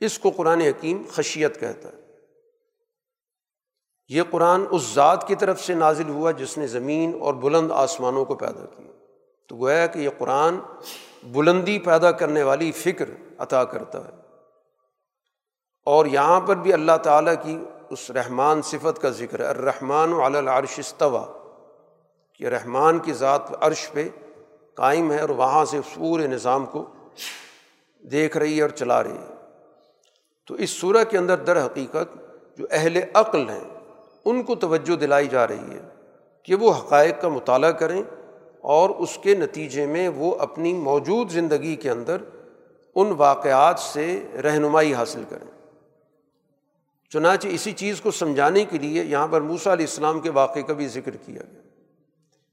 A: اس کو قرآن حکیم خشیت کہتا ہے۔ یہ قرآن اس ذات کی طرف سے نازل ہوا جس نے زمین اور بلند آسمانوں کو پیدا کیا۔ تو گویا کہ یہ قرآن بلندی پیدا کرنے والی فکر عطا کرتا ہے۔ اور یہاں پر بھی اللہ تعالیٰ کی اس رحمان صفت کا ذکر ہے۔ الرحمٰن العرش استوا کہ رحمان کی ذات عرش پہ قائم ہے اور وہاں سے پورے نظام کو دیکھ رہی ہے اور چلا رہی ہے۔ تو اس صورح کے اندر در حقیقت جو اہل عقل ہیں، ان کو توجہ دلائی جا رہی ہے کہ وہ حقائق کا مطالعہ کریں اور اس کے نتیجے میں وہ اپنی موجود زندگی کے اندر ان واقعات سے رہنمائی حاصل کریں۔ چنانچہ اسی چیز کو سمجھانے کے لیے یہاں پر موسا علیہ السلام کے واقعے کا بھی ذکر کیا گیا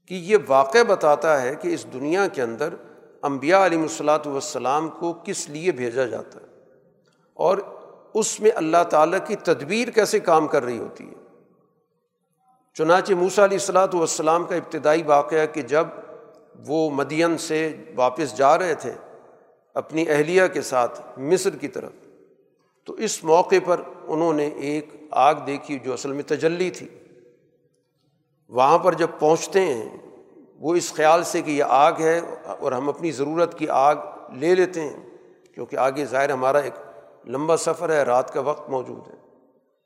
A: کہ یہ واقع بتاتا ہے کہ اس دنیا کے اندر امبیا علیہ الصلاۃ والسلام کو کس لیے بھیجا جاتا ہے اور اس میں اللہ تعالیٰ کی تدبیر کیسے کام کر رہی ہوتی ہے۔ چنانچہ موسا علیہ السلاۃ والسلام کا ابتدائی واقعہ کہ جب وہ مدین سے واپس جا رہے تھے اپنی اہلیہ کے ساتھ مصر کی طرف۔ تو اس موقع پر انہوں نے ایک آگ دیکھی جو اصل میں تجلی تھی۔ وہاں پر جب پہنچتے ہیں، وہ اس خیال سے کہ یہ آگ ہے اور ہم اپنی ضرورت کی آگ لے لیتے ہیں، کیونکہ آگے ظاہر ہمارا ایک لمبا سفر ہے، رات کا وقت موجود ہے۔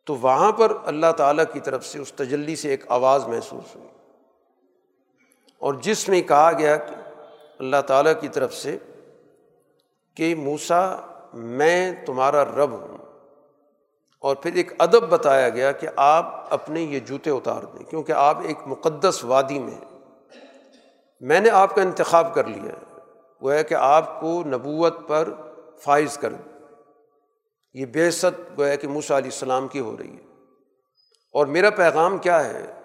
A: تو وہاں پر اللہ تعالیٰ کی طرف سے اس تجلی سے ایک آواز محسوس ہوئی۔ اور جس میں کہا گیا کہ اللہ تعالیٰ کی طرف سے کہ موسا میں تمہارا رب ہوں۔ اور پھر ایک ادب بتایا گیا کہ آپ اپنے یہ جوتے اتار دیں، کیونکہ آپ ایک مقدس وادی میں ہیں۔ میں نے آپ کا انتخاب کر لیا ہے۔ وہ ہے کہ آپ کو نبوت پر فائز کر یہ بے ست گویا کہ موسا علیہ السلام کی ہو رہی ہے۔ اور میرا پیغام کیا ہے؟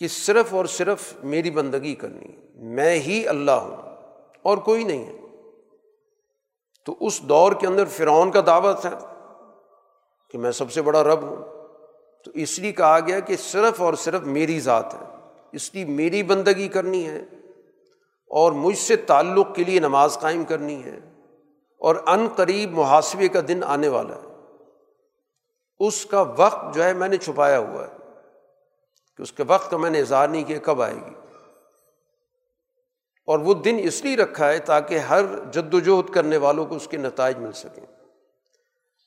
A: کہ صرف اور صرف میری بندگی کرنی میں ہی اللہ ہوں، اور کوئی نہیں ہے۔ تو اس دور کے اندر فرعون کا دعوت ہے کہ میں سب سے بڑا رب ہوں۔ تو اس لیے کہا گیا کہ صرف اور صرف میری ذات ہے۔ اس لیے میری بندگی کرنی ہے، اور مجھ سے تعلق کے لیے نماز قائم کرنی ہے، اور عن قریب محاسبے کا دن آنے والا ہے۔ اس کا وقت جو ہے میں نے چھپایا ہوا ہے۔ کہ اس کے وقت کا میں نے اظہار نہیں کیا، کب آئے گی؟ اور وہ دن اس لیے رکھا ہے تاکہ ہر جد وجہد کرنے والوں کو اس کے نتائج مل سکیں۔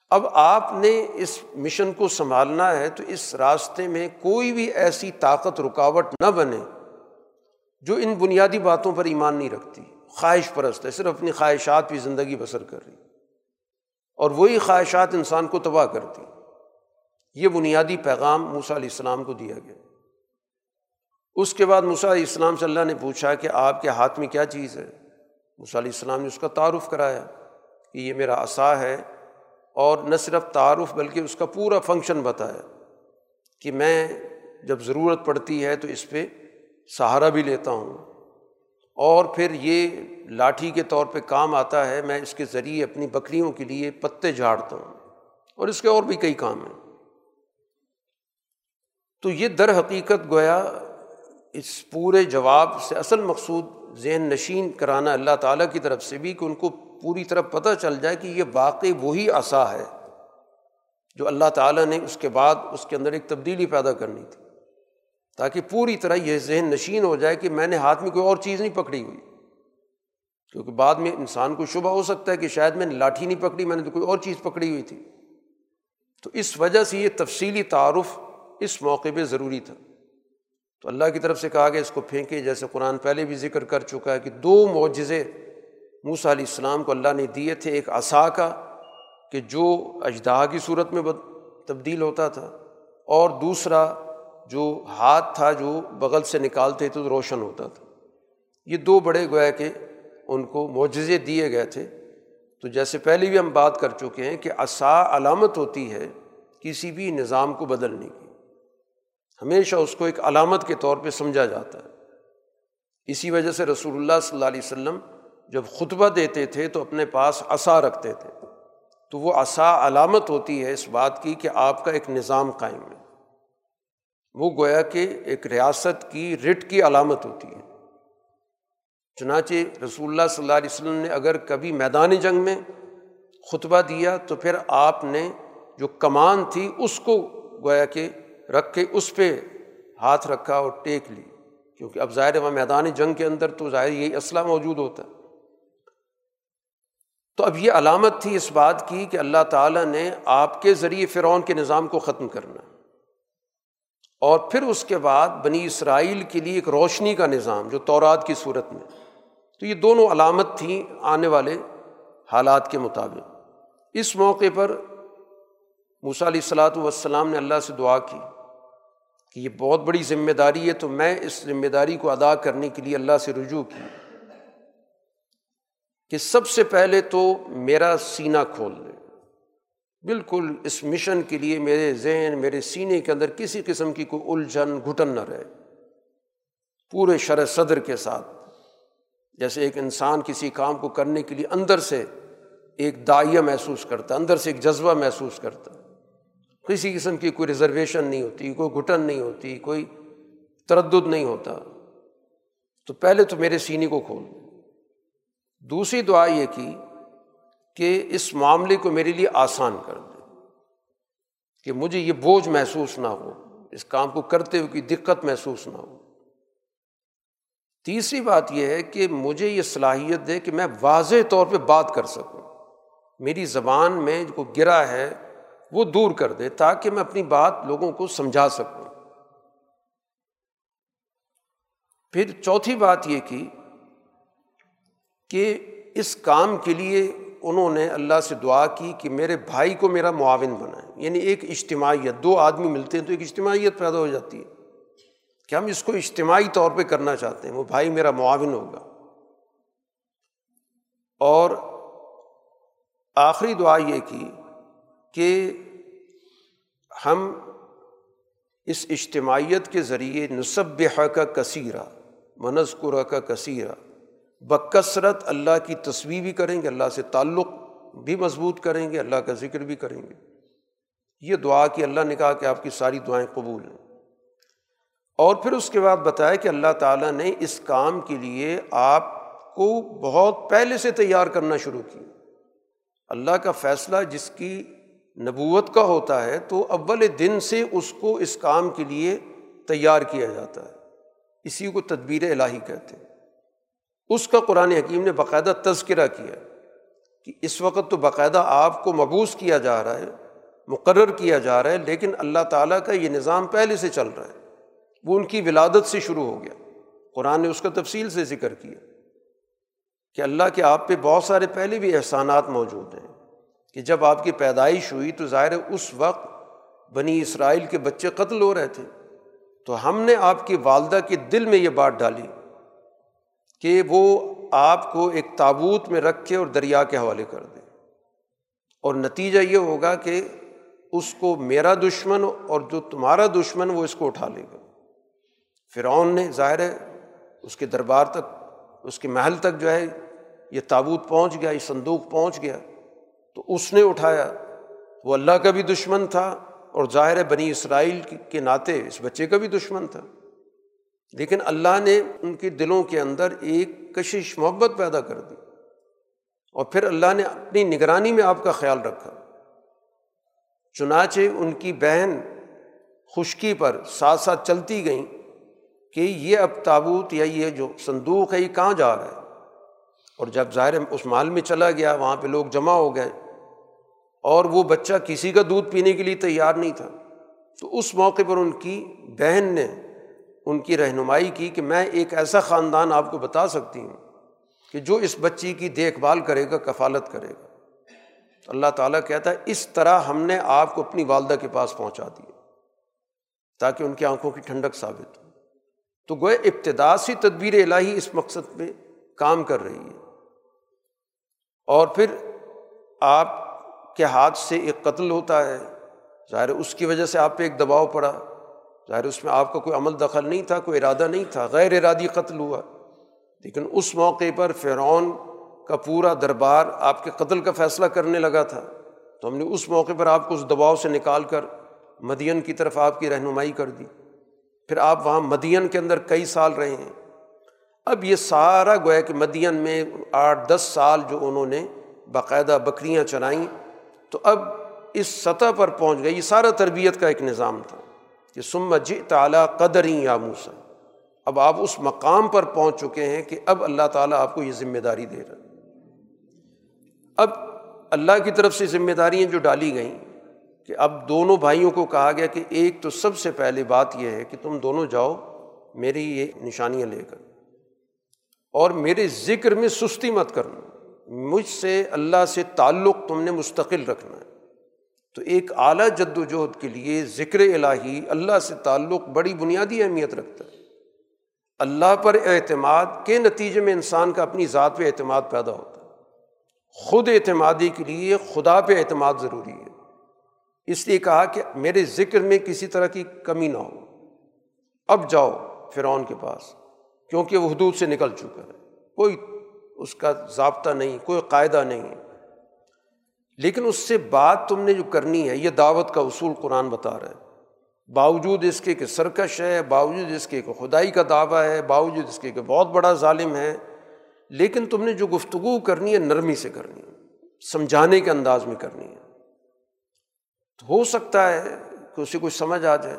A: اب آپ نے اس مشن کو سنبھالنا ہے تو اس راستے میں کوئی بھی ایسی طاقت، رکاوٹ نہ بنے جو ان بنیادی باتوں پر ایمان نہیں رکھتی، خواہش پرست ہے، صرف اپنی خواہشات بھی زندگی بسر کر رہی۔ اور وہی خواہشات انسان کو تباہ کرتی۔ یہ بنیادی پیغام موسیٰ علیہ السلام کو دیا گیا۔ اس کے بعد موسیٰ علیہ السلام سے اللہ نے پوچھا کہ آپ کے ہاتھ میں کیا چیز ہے؟ موسیٰ علیہ السلام نے اس کا تعارف کرایا کہ یہ میرا عصا ہے اور نہ صرف تعارف بلکہ اس کا پورا فنکشن بتایا کہ میں جب ضرورت پڑتی ہے تو اس پہ سہارا بھی لیتا ہوں اور پھر یہ لاٹھی کے طور پہ کام آتا ہے، میں اس کے ذریعے اپنی بکریوں کے لیے پتے جھاڑتا ہوں اور اس کے اور بھی کئی کام ہیں۔ تو یہ در حقیقت گویا اس پورے جواب سے اصل مقصود ذہن نشین کرانا اللہ تعالیٰ کی طرف سے بھی کہ ان کو پوری طرح پتہ چل جائے کہ یہ واقعی وہی عصا ہے جو اللہ تعالیٰ نے اس کے بعد اس کے اندر ایک تبدیلی پیدا کرنی تھی۔ تاکہ پوری طرح یہ ذہن نشین ہو جائے کہ میں نے ہاتھ میں کوئی اور چیز نہیں پکڑی ہوئی۔ کیونکہ بعد میں انسان کو شبہ ہو سکتا ہے کہ شاید میں نے لاٹھی نہیں پکڑی، میں نے تو کوئی اور چیز پکڑی ہوئی تھی۔ تو اس وجہ سے یہ تفصیلی تعارف اس موقع پہ ضروری تھا۔ تو اللہ کی طرف سے کہا کہ اس کو پھینکے، جیسے قرآن پہلے بھی ذکر کر چکا ہے کہ دو معجزے موسا علیہ السلام کو اللہ نے دیے تھے، ایک عصا کا کہ جو اجدہ کی صورت میں تبدیل ہوتا تھا اور دوسرا جو ہاتھ تھا جو بغل سے نکالتے تھے تو روشن ہوتا تھا۔ یہ دو بڑے گویا کہ ان کو معجزے دیے گئے تھے۔ تو جیسے پہلے بھی ہم بات کر چکے ہیں کہ عصا علامت ہوتی ہے، کسی بھی نظام کو بدلنے کی۔ ہمیشہ اس کو ایک علامت کے طور پہ سمجھا جاتا ہے۔ اسی وجہ سے رسول اللہ صلی اللہ علیہ وسلم جب خطبہ دیتے تھے تو اپنے پاس عصا رکھتے تھے۔ تو وہ عصا علامت ہوتی ہے اس بات کی کہ آپ کا ایک نظام قائم ہے۔ وہ گویا کہ ایک ریاست کی رٹ کی علامت ہوتی ہے۔ چنانچہ رسول اللہ صلی اللہ علیہ وسلم نے اگر کبھی میدانی جنگ میں خطبہ دیا تو پھر آپ نے جو کمان تھی اس کو گویا کہ رکھ کے اس پہ ہاتھ رکھا اور ٹیک لی۔ کیونکہ اب ظاہر وہاں میدانی جنگ کے اندر تو ظاہر یہی اسلحہ موجود ہوتا ہے۔ تو اب یہ علامت تھی اس بات کی کہ اللہ تعالیٰ نے آپ کے ذریعے فرعون کے نظام کو ختم کرنا۔ اور پھر اس کے بعد بنی اسرائیل کے لیے ایک روشنی کا نظام جو تورات کی صورت میں۔ تو یہ دونوں علامت تھیں آنے والے حالات کے مطابق۔ اس موقع پر موسیٰ علیہ السلاۃ والسلام نے اللہ سے دعا کی۔ کہ یہ بہت بڑی ذمہ داری ہے، تو میں اس ذمہ داری کو ادا کرنے کے لیے اللہ سے رجوع کی۔ کہ سب سے پہلے تو میرا سینہ کھول دے بالکل اس مشن کے لیے میرے ذہن، میرے سینے کے اندر کسی قسم کی کوئی الجھن، گھٹن نہ رہے۔ پورے شر صدر کے ساتھ۔ جیسے ایک انسان کسی کام کو کرنے کے لیے اندر سے ایک دائیا محسوس کرتا ہے اندر سے ایک جذبہ محسوس کرتا۔ ہے کسی قسم کی کوئی ریزرویشن نہیں ہوتی، کوئی گھٹن نہیں ہوتی، کوئی تردد نہیں ہوتا۔ تو پہلے تو میرے سینے کو کھول۔ دوسری دعا یہ کی کہ اس معاملے کو میرے لیے آسان کر دے۔ کہ مجھے یہ بوجھ محسوس نہ ہو، اس کام کو کرتے ہوئے کوئی دقت محسوس نہ ہو۔ تیسری بات یہ ہے کہ مجھے یہ صلاحیت دے کہ میں واضح طور پہ بات کر سکوں۔ میری زبان میں جو گرا ہے وہ دور کر دے تاکہ میں اپنی بات لوگوں کو سمجھا سکوں۔ پھر چوتھی بات یہ کی کہ اس کام کے لیے انہوں نے اللہ سے دعا کی کہ میرے بھائی کو میرا معاون بنائیں۔ یعنی ایک اجتماعیت، دو آدمی ملتے ہیں تو ایک اجتماعیت پیدا ہو جاتی ہے۔ کہ ہم اس کو اجتماعی طور پہ کرنا چاہتے ہیں؟ وہ بھائی میرا معاون ہوگا۔ اور آخری دعا یہ کی کہ ہم اس اجتماعیت کے ذریعے نصب کا کثیرہ منظقرہ کا کثیرہ بکثرت اللہ کی تصویر بھی کریں گے، اللہ سے تعلق بھی مضبوط کریں گے، اللہ کا ذکر بھی کریں گے۔ یہ دعا کہ اللہ نے کہا کہ آپ کی ساری دعائیں قبول ہیں اور پھر اس کے بعد بتایا کہ اللہ تعالیٰ نے اس کام کے لیے آپ کو بہت پہلے سے تیار کرنا شروع کیا۔ اللہ کا فیصلہ جس کی نبوت کا ہوتا ہے تو اول دن سے اس کو اس کام کے لیے تیار کیا جاتا ہے۔ اسی کو تدبیر الہی کہتے ہیں۔ اس کا قرآن حکیم نے باقاعدہ تذکرہ کیا کہ اس وقت تو باقاعدہ آپ کو مبوس کیا جا رہا ہے، مقرر کیا جا رہا ہے، لیکن اللہ تعالیٰ کا یہ نظام پہلے سے چل رہا ہے۔ وہ ان کی ولادت سے شروع ہو گیا۔ قرآن نے اس کا تفصیل سے ذکر کیا کہ اللہ کے آپ پہ بہت سارے پہلے بھی احسانات موجود ہیں۔ کہ جب آپ کی پیدائش ہوئی تو ظاہر اس وقت بنی اسرائیل کے بچے قتل ہو رہے تھے۔ تو ہم نے آپ کی والدہ کے دل میں یہ بات ڈالی کہ وہ آپ کو ایک تابوت میں رکھ کے اور دریا کے حوالے کر دے۔ اور نتیجہ یہ ہوگا کہ اس کو میرا دشمن اور جو تمہارا دشمن وہ اس کو اٹھا لے گا۔ فرعون نے ظاہر ہے اس کے دربار تک، اس کے محل تک جو ہے یہ تابوت پہنچ گیا، یہ صندوق پہنچ گیا۔ تو اس نے اٹھایا۔ وہ اللہ کا بھی دشمن تھا اور ظاہر بنی اسرائیل کے ناطے اس بچے کا بھی دشمن تھا۔ لیکن اللہ نے ان کے دلوں کے اندر ایک کشش، محبت پیدا کر دی۔ اور پھر اللہ نے اپنی نگرانی میں آپ کا خیال رکھا۔ چنانچہ ان کی بہن خشکی پر ساتھ ساتھ چلتی گئیں کہ یہ اب تابوت یا یہ جو صندوق ہے، یہ کہاں جا رہا ہے؟ اور جب ظاہر اس مال میں چلا گیا، وہاں پہ لوگ جمع ہو گئے۔ اور وہ بچہ کسی کا دودھ پینے کے لیے تیار نہیں تھا۔ تو اس موقع پر ان کی بہن نے ان کی رہنمائی کی کہ میں ایک ایسا خاندان آپ کو بتا سکتی ہوں کہ جو اس بچی کی دیکھ بھال کرے گا، کفالت کرے گا۔ تو اللہ تعالیٰ کہتا ہے، اس طرح ہم نے آپ کو اپنی والدہ کے پاس پہنچا دیا تاکہ ان کی آنکھوں کی ٹھنڈک ثابت ہو۔ تو گوئے ابتدا سی تدبیر الہی اس مقصد پہ کام کر رہی ہے۔ اور پھر آپ کے ہاتھ سے ایک قتل ہوتا ہے، ظاہر اس کی وجہ سے آپ پہ ایک دباؤ پڑا۔ ظاہر اس میں آپ کا کوئی عمل دخل نہیں تھا، کوئی ارادہ نہیں تھا، غیر ارادی قتل ہوا۔ لیکن اس موقع پر فرعون کا پورا دربار آپ کے قتل کا فیصلہ کرنے لگا تھا۔ تو ہم نے اس موقع پر آپ کو اس دباؤ سے نکال کر مدین کی طرف آپ کی رہنمائی کر دی۔ پھر آپ وہاں مدین کے اندر کئی سال رہے ہیں۔ اب یہ سارا گویا کہ مدین میں آٹھ دس سال جو انہوں نے باقاعدہ بکریاں چرائیں تو اب اس سطح پر پہنچ گئی یہ سارا تربیت کا ایک نظام تھا کہ سم جی تعلیٰ قدریں یا موسا اب آپ اس مقام پر پہنچ چکے ہیں کہ اب اللہ تعالیٰ آپ کو یہ ذمہ داری دے رہا اب اللہ کی طرف سے ذمہ داریاں جو ڈالی گئیں کہ اب دونوں بھائیوں کو کہا گیا کہ ایک تو سب سے پہلے بات یہ ہے کہ تم دونوں جاؤ میری یہ نشانیاں لے کر اور میرے ذکر میں سستی مت کرنا مجھ سے اللہ سے تعلق تم نے مستقل رکھنا ہے۔ تو ایک اعلیٰ جد وجہد کے لیے ذکر الہی اللہ سے تعلق بڑی بنیادی اہمیت رکھتا ہے۔ اللہ پر اعتماد کے نتیجے میں انسان کا اپنی ذات پہ اعتماد پیدا ہوتا ہے۔ خود اعتمادی کے لیے خدا پہ اعتماد ضروری ہے۔ اس لیے کہا کہ میرے ذکر میں کسی طرح کی کمی نہ ہو۔ اب جاؤ فرعون کے پاس، کیونکہ وہ حدود سے نکل چکا ہے۔ کوئی اس کا ضابطہ نہیں، کوئی قاعدہ نہیں۔ لیکن اس سے بات تم نے جو کرنی ہے، یہ دعوت کا اصول قرآن بتا رہا ہے۔ باوجود اس کے کہ سرکش ہے، باوجود اس کے کہ خدائی کا دعویٰ ہے، باوجود اس کے کہ بہت بڑا ظالم ہے، لیکن تم نے جو گفتگو کرنی ہے، نرمی سے کرنی ہے، سمجھانے کے انداز میں کرنی ہے۔ تو ہو سکتا ہے کہ اسے کچھ سمجھ آ جائے۔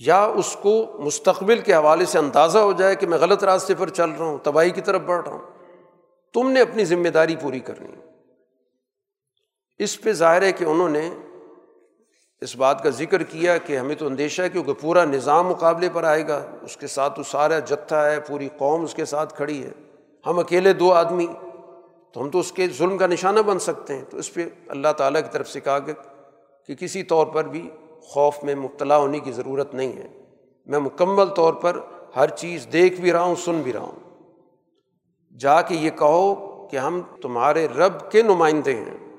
A: یا اس کو مستقبل کے حوالے سے اندازہ ہو جائے کہ میں غلط راستے پر چل رہا ہوں، تباہی کی طرف بڑھ رہا ہوں۔ تم نے اپنی ذمہ داری پوری کرنی اس پہ ظاہر ہے کہ انہوں نے اس بات کا ذکر کیا کہ ہمیں تو اندیشہ ہے کیونکہ پورا نظام مقابلے پر آئے گا۔ اس کے ساتھ تو سارا جتھا ہے، پوری قوم اس کے ساتھ کھڑی ہے۔ ہم اکیلے دو آدمی، تو ہم تو اس کے ظلم کا نشانہ بن سکتے ہیں۔ تو اس پہ اللہ تعالیٰ کی طرف سے کہا کہ کہ کسی طور پر بھی خوف میں مبتلا ہونے کی ضرورت نہیں ہے۔ میں مکمل طور پر ہر چیز دیکھ بھی رہا ہوں، سن بھی رہا ہوں۔ جا کے یہ کہو کہ ہم تمہارے رب کے نمائندے ہیں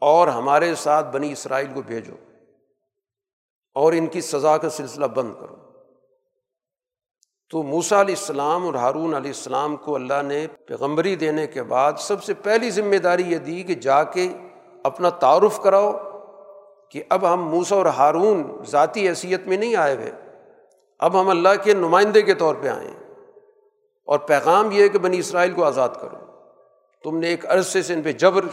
A: اور ہمارے ساتھ بنی اسرائیل کو بھیجو اور ان کی سزا کا سلسلہ بند کرو۔ تو موسا علیہ السلام اور ہارون علیہ السلام کو اللہ نے پیغمبری دینے کے بعد سب سے پہلی ذمہ داری یہ دی کہ جا کے اپنا تعارف کراؤ کہ اب ہم موسا اور ہارون ذاتی حیثیت میں نہیں آئے ہوئے۔ اب ہم اللہ کے نمائندے کے طور پہ آئے ہیں۔ اور پیغام یہ ہے کہ بنی اسرائیل کو آزاد کرو۔ تم نے ایک عرصے سے ان پہ جبر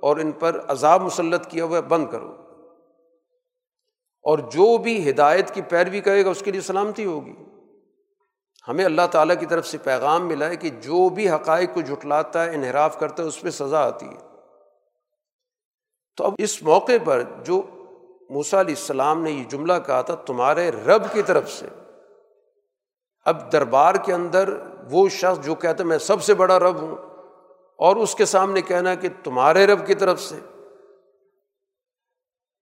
A: اور ان پر عذاب مسلط کیا ہوا ہے، بند کرو۔ اور جو بھی ہدایت کی پیروی کرے گا، اس کے لیے سلامتی ہوگی۔ ہمیں اللہ تعالیٰ کی طرف سے پیغام ملا ہے کہ جو بھی حقائق کو جٹلاتا ہے، انحراف کرتا ہے، اس پہ سزا آتی ہے۔ تو اب اس موقع پر جو موسا علیہ السلام نے یہ جملہ کہا تھا تمہارے رب کی طرف سے، اب دربار کے اندر وہ شخص جو کہتا ہے میں سب سے بڑا رب ہوں اور اس کے سامنے کہنا کہ تمہارے رب کی طرف سے۔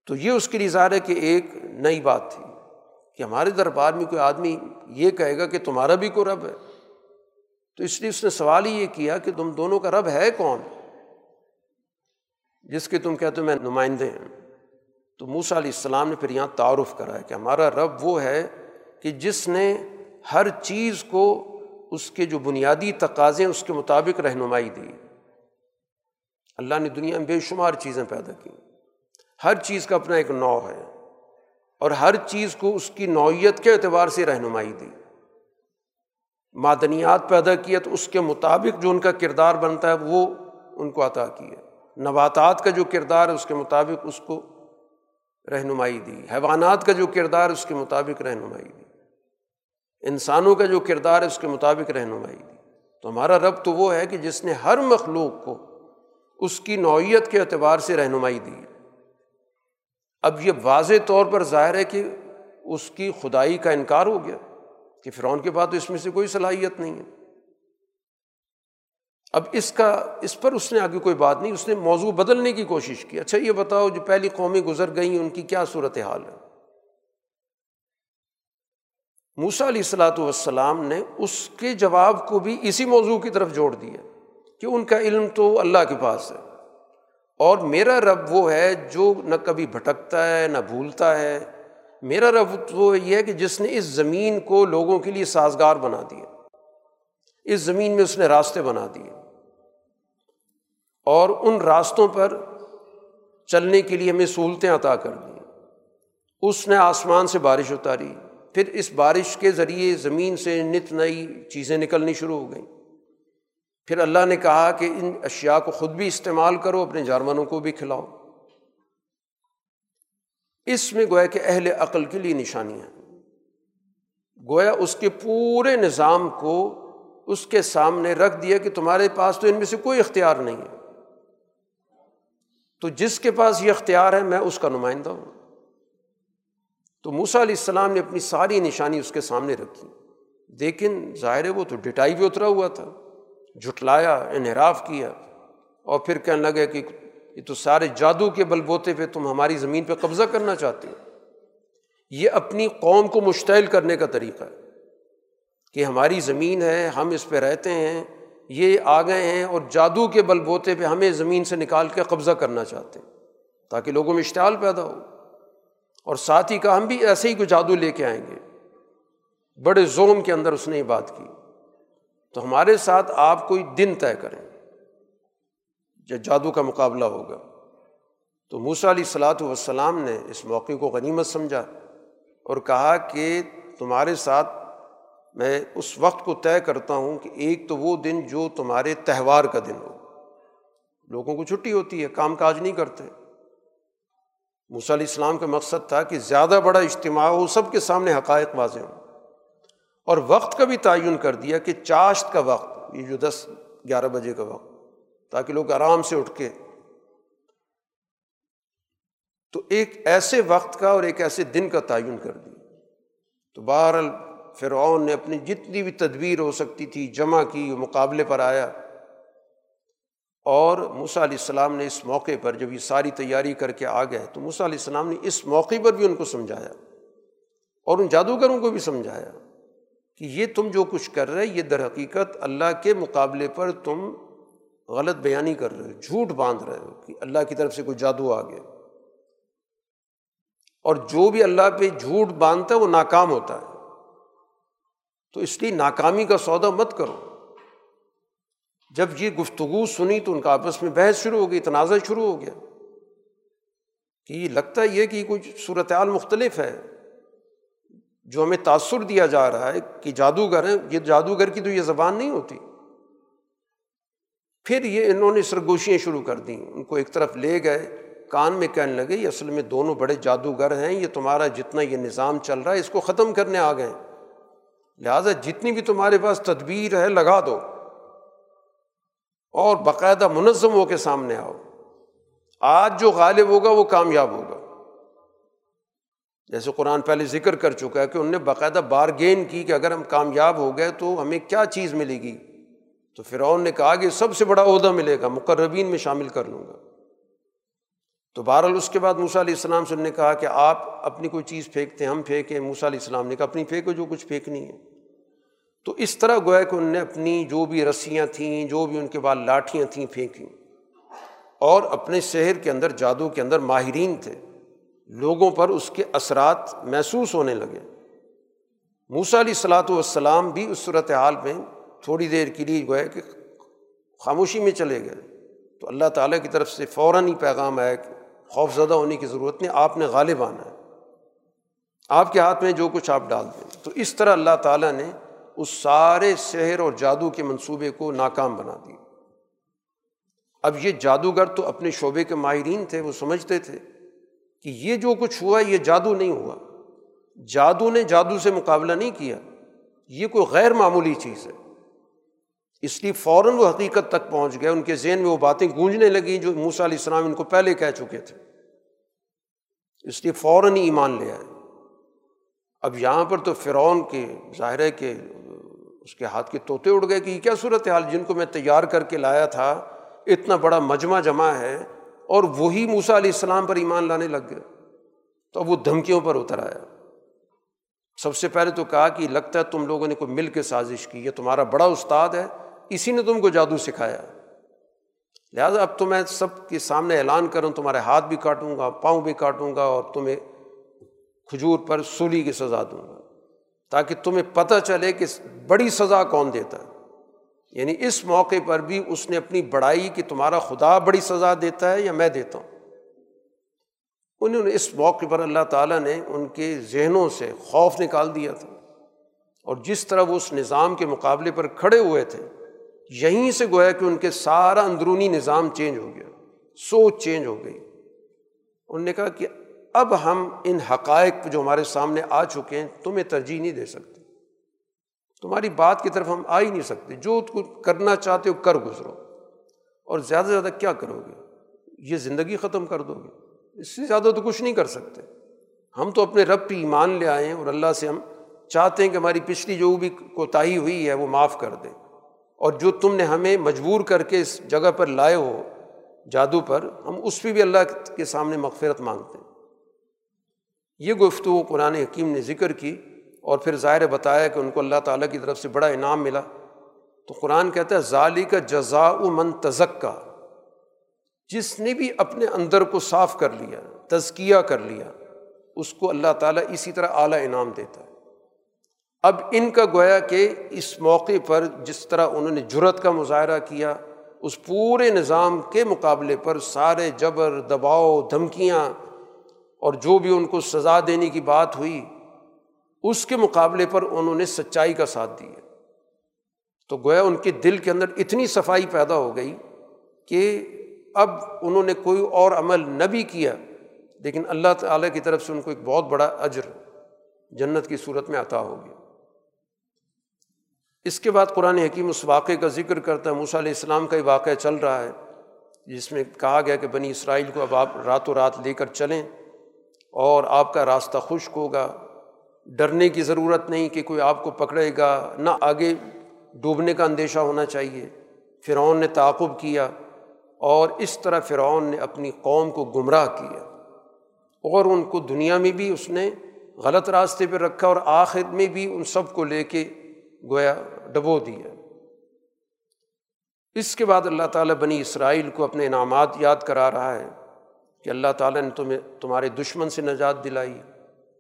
A: تو یہ اس کے لیے ظاہر ہے کہ ایک نئی بات تھی کہ ہمارے دربار میں کوئی آدمی یہ کہے گا کہ تمہارا بھی کوئی رب ہے۔ تو اس لیے اس نے سوال ہی یہ کیا کہ تم دونوں کا رب ہے کون؟ جس کے تم کہتے ہو میں نمائندے ہیں۔ تو موسا علیہ السلام نے پھر یہاں تعارف کرا ہے کہ ہمارا رب وہ ہے کہ جس نے ہر چیز کو اس کے جو بنیادی تقاضے ہیں اس کے مطابق رہنمائی دی۔ اللہ نے دنیا میں بے شمار چیزیں پیدا کی ہر چیز کا اپنا ایک نو ہے اور ہر چیز کو اس کی نوعیت کے اعتبار سے رہنمائی دی۔ معدنیات پیدا کیا تو اس کے مطابق جو ان کا کردار بنتا ہے وہ ان کو عطا کیا نباتات کا جو کردار ہے اس کے مطابق اس کو رہنمائی دی، حیوانات کا جو کردار ہے اس کے مطابق رہنمائی دی، انسانوں کا جو کردار ہے اس کے مطابق رہنمائی دی۔ تو ہمارا رب تو وہ ہے کہ جس نے ہر مخلوق کو اس کی نوعیت کے اعتبار سے رہنمائی دی۔ اب یہ واضح طور پر ظاہر ہے کہ اس کی خدائی کا انکار ہو گیا کہ فرعون کے بعد تو اس میں سے کوئی صلاحیت نہیں ہے۔ اب اس کا، اس پر اس نے آگے کوئی بات نہیں، اس نے موضوع بدلنے کی کوشش کی۔ اچھا یہ بتاؤ جو پہلی قومی گزر گئی ان کی کیا صورت حال ہے؟ موسا علیہ السلاۃ والسلام نے اس کے جواب کو بھی اسی موضوع کی طرف جوڑ دیا کہ ان کا علم تو اللہ کے پاس ہے۔ اور میرا رب وہ ہے جو نہ کبھی بھٹکتا ہے، نہ بھولتا ہے۔ میرا رب وہ یہ ہے کہ جس نے اس زمین کو لوگوں کے لیے سازگار بنا دیا۔ اس زمین میں اس نے راستے بنا دیے۔ اور ان راستوں پر چلنے کے لیے ہمیں سہولتیں عطا کر دیں اس نے آسمان سے بارش اتاری۔ پھر اس بارش کے ذریعے زمین سے نت نئی چیزیں نکلنی شروع ہو گئیں۔ پھر اللہ نے کہا کہ ان اشیا کو خود بھی استعمال کرو، اپنے جانوروں کو بھی کھلاؤ۔ اس میں گویا کہ اہل عقل کے لیے نشانیاں گویا اس کے پورے نظام کو اس کے سامنے رکھ دیا کہ تمہارے پاس تو ان میں سے کوئی اختیار نہیں ہے۔ تو جس کے پاس یہ اختیار ہے میں اس کا نمائندہ ہوں۔ تو موسا علیہ السلام نے اپنی ساری نشانی اس کے سامنے رکھی۔ لیکن ظاہر ہے وہ تو ڈٹائی بھی اترا ہوا تھا، جھٹلایا، انحراف کیا۔ اور پھر کہنے لگے کہ یہ تو سارے جادو کے بل بوتے پہ تم ہماری زمین پہ قبضہ کرنا چاہتے ہو۔ یہ اپنی قوم کو مشتعل کرنے کا طریقہ ہے کہ ہماری زمین ہے، ہم اس پہ رہتے ہیں یہ آ گئے ہیں اور جادو کے بل بوتے پہ ہمیں زمین سے نکال کے قبضہ کرنا چاہتے ہیں تاکہ لوگوں میں اشتعال پیدا ہو۔ اور ساتھ ہی کا ہم بھی ایسے ہی کوئی جادو لے کے آئیں گے۔ بڑے زوم کے اندر اس نے یہ بات کی۔ تو ہمارے ساتھ آپ کوئی دن طے کریں۔ جب جادو کا مقابلہ ہوگا۔ تو موسا علیہ السلاۃ والسلام نے اس موقع کو غنیمت سمجھا اور کہا کہ تمہارے ساتھ میں اس وقت کو طے کرتا ہوں کہ ایک تو وہ دن جو تمہارے تہوار کا دن ہو۔ لوگوں کو چھٹی ہوتی ہے، کام کاج نہیں کرتے۔ موسیٰ علیہ السلام کا مقصد تھا کہ زیادہ بڑا اجتماع ہو، سب کے سامنے حقائق واضح ہوں۔ اور وقت کا بھی تعین کر دیا کہ چاشت کا وقت، یہ جو دس، گیارہ بجے کا وقت، تاکہ لوگ آرام سے اٹھ کے۔ تو ایک ایسے وقت کا اور ایک ایسے دن کا تعین کر دیا۔ تو بہرحال فرعون نے اپنی جتنی بھی تدبیر ہو سکتی تھی، جمع کی مقابلے پر آیا۔ اور موسیٰ علیہ السلام نے اس موقع پر جب یہ ساری تیاری کر کے آ گئے، تو موسیٰ علیہ السلام نے اس موقع پر بھی ان کو سمجھایا اور ان جادوگروں کو بھی سمجھایا کہ یہ تم جو کچھ کر رہے، یہ در حقیقت اللہ کے مقابلے پر تم غلط بیانی کر رہے ہو، جھوٹ باندھ رہے ہو کہ اللہ کی طرف سے کوئی جادو آ گیا۔ اور جو بھی اللہ پہ جھوٹ باندھتا ہے، وہ ناکام ہوتا ہے۔ تو اس لیے ناکامی کا سودا مت کرو۔ جب یہ گفتگو سنی تو ان کا آپس میں بحث شروع ہو گئی، تنازع شروع ہو گیا۔ کہ یہ لگتا یہ کہ کچھ صورتحال مختلف ہے۔ جو ہمیں تاثر دیا جا رہا ہے کہ جادوگر ہیں، یہ جادوگر کی تو یہ زبان نہیں ہوتی۔ پھر یہ انہوں نے سرگوشیاں شروع کر دیں۔ ان کو ایک طرف لے گئے، کان میں کہنے لگے، یہ اصل میں دونوں بڑے جادوگر ہیں، یہ تمہارا جتنا یہ نظام چل رہا ہے، اس کو ختم کرنے آ گئے۔ لہٰذا جتنی بھی تمہارے پاس تدبیر ہے، لگا دو۔ اور باقاعدہ منظم ہو کے سامنے آؤ۔ آج جو غالب ہوگا، وہ کامیاب ہوگا۔ جیسے قرآن پہلے ذکر کر چکا ہے کہ انہوں نے باقاعدہ بارگین کی کہ اگر ہم کامیاب ہو گئے تو ہمیں کیا چیز ملے گی۔ تو فرعون نے کہا کہ سب سے بڑا عہدہ ملے گا، مقربین میں شامل کر لوں گا۔ تو بہرحال اس کے بعد موسیٰ علیہ السلام سے نے کہا کہ آپ اپنی کوئی چیز پھینکتے ہیں، ہم پھینکیں، موسیٰ علیہ السلام نے کہا اپنی پھینکو، جو کچھ پھینکنی ہے۔ تو اس طرح گویا کہ انہوں نے اپنی جو بھی رسیاں تھیں، جو بھی ان کے بعد لاٹھیاں تھیں پھینکیں۔ اور اپنے شہر کے اندر، جادو کے اندر ماہرین تھے۔ لوگوں پر اس کے اثرات محسوس ہونے لگے۔ موسا علیہ السلاۃ والسلام بھی اس صورت حال میں تھوڑی دیر کے لیے گویا کہ خاموشی میں چلے گئے۔ تو اللہ تعالیٰ کی طرف سے فوراً ہی پیغام آیا کہ خوف زدہ ہونے کی ضرورت نہیں، آپ نے غالب آنا ہے۔ آپ کے ہاتھ میں جو کچھ آپ ڈال دیں۔ تو اس طرح اللہ تعالیٰ نے اس سارے شہر اور جادو کے منصوبے کو ناکام بنا دیا۔ اب یہ جادوگر تو اپنے شعبے کے ماہرین تھے، وہ سمجھتے تھے کہ یہ جو کچھ ہوا، یہ جادو نہیں ہوا۔ جادو نے جادو سے مقابلہ نہیں کیا۔ یہ کوئی غیر معمولی چیز ہے۔ اس لیے فوراً وہ حقیقت تک پہنچ گئے، ان کے ذہن میں وہ باتیں گونجنے لگیں جو موسا علیہ السلام ان کو پہلے کہہ چکے تھے۔ اس لیے فوراً ہی ایمان لے آئے۔ اب یہاں پر تو فرعون کے، ظاہر ہے کہ اس کے ہاتھ کے طوطے اڑ گئے کہ یہ کیا صورت حال جن کو میں تیار کر کے لایا تھا، اتنا بڑا مجمع جمع ہے اور وہی موسا علیہ السلام پر ایمان لانے لگ گئے۔ تو اب وہ دھمکیوں پر اتر آیا۔ سب سے پہلے تو کہا کہ لگتا ہے تم لوگوں نے کوئی مل کے سازش کی، یہ تمہارا بڑا استاد ہے اسی نے تم کو جادو سکھایا۔ لہٰذا اب تو میں سب کے سامنے اعلان کروں، تمہارے ہاتھ بھی کاٹوں گا، پاؤں بھی کاٹوں گا اور تمہیں کھجور پر سولی کی سزا دوں گا۔ تاکہ تمہیں پتہ چلے کہ بڑی سزا کون دیتا ہے۔ یعنی اس موقع پر بھی اس نے اپنی بڑائی کہ تمہارا خدا بڑی سزا دیتا ہے یا میں دیتا ہوں؟ انہوں نے اس موقع پر اللہ تعالیٰ نے ان کے ذہنوں سے خوف نکال دیا تھا۔ اور جس طرح وہ اس نظام کے مقابلے پر کھڑے ہوئے تھے یہیں سے گویا کہ ان کے سارا اندرونی نظام چینج ہو گیا، سوچ چینج ہو گئی۔ انہوں نے کہا کہ اب ہم ان حقائق جو ہمارے سامنے آ چکے ہیں، تمہیں ترجیح نہیں دے سکتے۔ تمہاری بات کی طرف ہم آ ہی نہیں سکتے۔ جو کرنا چاہتے ہو، کر گزرو۔ اور زیادہ سے زیادہ کیا کرو گے؟ یہ زندگی ختم کر دو گے۔ اس سے زیادہ تو کچھ نہیں کر سکتے۔ ہم تو اپنے رب پہ ایمان لے آئے ہیں اور اللہ سے ہم چاہتے ہیں کہ ہماری پچھلی جو بھی کوتاہی ہوئی ہے، وہ معاف کر دے اور جو تم نے ہمیں مجبور کر کے اس جگہ پر لائے ہو، جادو پر، ہم اس پہ بھی اللہ کے سامنے مغفرت مانگتے ہیں۔ یہ گفتگو قرآن حکیم نے ذکر کی اور پھر ظاہر بتایا کہ ان کو اللہ تعالیٰ کی طرف سے بڑا انعام ملا۔ تو قرآن کہتا ہے ظالی کا جزا من تزک کا جس نے بھی اپنے اندر کو صاف کر لیا، تزکیہ کر لیا، اس کو اللہ تعالیٰ اسی طرح اعلیٰ انعام دیتا ہے۔ اب ان کا گویا کہ اس موقع پر جس طرح انہوں نے جرت کا مظاہرہ کیا، اس پورے نظام کے مقابلے پر سارے جبر، دباؤ، دھمکیاں اور جو بھی ان کو سزا دینے کی بات ہوئی، اس کے مقابلے پر انہوں نے سچائی کا ساتھ دیا۔ تو گویا ان کے دل کے اندر اتنی صفائی پیدا ہو گئی کہ اب انہوں نے کوئی اور عمل نہ بھی کیا۔ لیکن اللہ تعالیٰ کی طرف سے ان کو ایک بہت بڑا اجر جنت کی صورت میں عطا ہو گیا۔ اس کے بعد قرآن حکیم اس واقعے کا ذکر کرتا ہے، موسیٰ علیہ السلام کا یہ واقعہ چل رہا ہے، جس میں کہا گیا کہ بنی اسرائیل کو اب آپ راتوں رات لے کر چلیں اور آپ کا راستہ خشک ہوگا۔ ڈرنے کی ضرورت نہیں کہ کوئی آپ کو پکڑے گا، نہ آگے ڈوبنے کا اندیشہ ہونا چاہیے۔ فرعون نے تعاقب کیا اور اس طرح فرعون نے اپنی قوم کو گمراہ کیا۔ اور ان کو دنیا میں بھی اس نے غلط راستے پہ رکھا اور آخر میں بھی ان سب کو لے کے گویا ڈبو دیا اس کے بعد اللہ تعالیٰ بنی اسرائیل کو اپنے انعامات یاد کرا رہا ہے کہ اللہ تعالیٰ نے تمہیں تمہارے دشمن سے نجات دلائی۔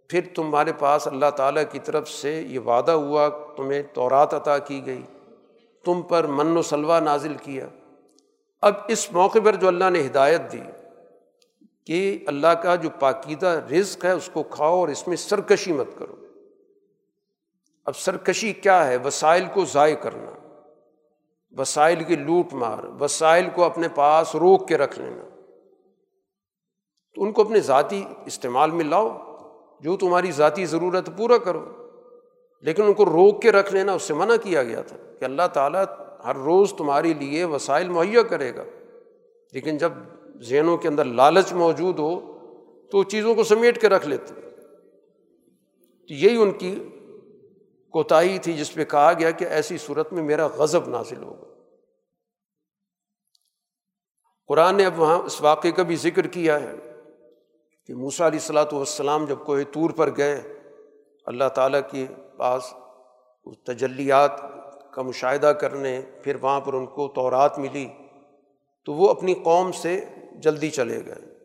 A: پھر تمہارے پاس اللہ تعالیٰ کی طرف سے یہ وعدہ ہوا، تمہیں تورات عطا کی گئی۔ تم پر من و سلوا نازل کیا۔ اب اس موقع پر جو اللہ نے ہدایت دی کہ اللہ کا جو پاکیدہ رزق ہے، اس کو کھاؤ اور اس میں سرکشی مت کرو۔ اب سرکشی کیا ہے؟ وسائل کو ضائع کرنا، وسائل کی لوٹ مار، وسائل کو اپنے پاس روک کے رکھ لینا۔ تو ان کو اپنے ذاتی استعمال میں لاؤ، جو تمہاری ذاتی ضرورت پورا کرو۔ لیکن ان کو روک کے رکھ لینا، اس سے منع کیا گیا تھا کہ اللہ تعالیٰ ہر روز تمہارے لیے وسائل مہیا کرے گا۔ لیکن جب ذہنوں کے اندر لالچ موجود ہو، تو چیزوں کو سمیٹ کے رکھ لیتے۔ تو یہی ان کی کوتاہی تھی جس پہ کہا گیا کہ ایسی صورت میں میرا غضب نازل ہوگا۔ قرآن نے اب وہاں اس واقعے کا بھی ذکر کیا ہے کہ موسا علیہ السلاۃ والسلام جب کوئی طور پر گئے، اللہ تعالیٰ کے پاس تجلیات کا مشاہدہ کرنے، پھر وہاں پر ان کو تورات ملی تو وہ اپنی قوم سے جلدی چلے گئے۔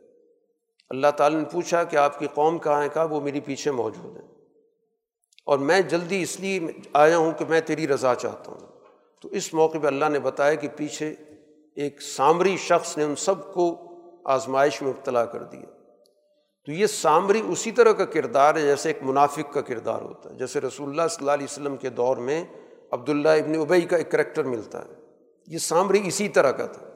A: اللہ تعالیٰ نے پوچھا کہ آپ کی قوم کہاں ہے؟ کہا وہ میری پیچھے موجود ہے اور میں جلدی اس لیے آیا ہوں کہ میں تیری رضا چاہتا ہوں۔ تو اس موقع پہ اللہ نے بتایا کہ پیچھے ایک سامری شخص نے ان سب کو آزمائش میں مبتلا کر دیا۔ تو یہ سامری اسی طرح کا کردار ہے جیسے ایک منافق کا کردار ہوتا ہے۔ جیسے رسول اللہ صلی اللہ علیہ وسلم کے دور میں عبداللہ ابن ابئی کا ایک کریکٹر ملتا ہے۔ یہ سامری اسی طرح کا تھا۔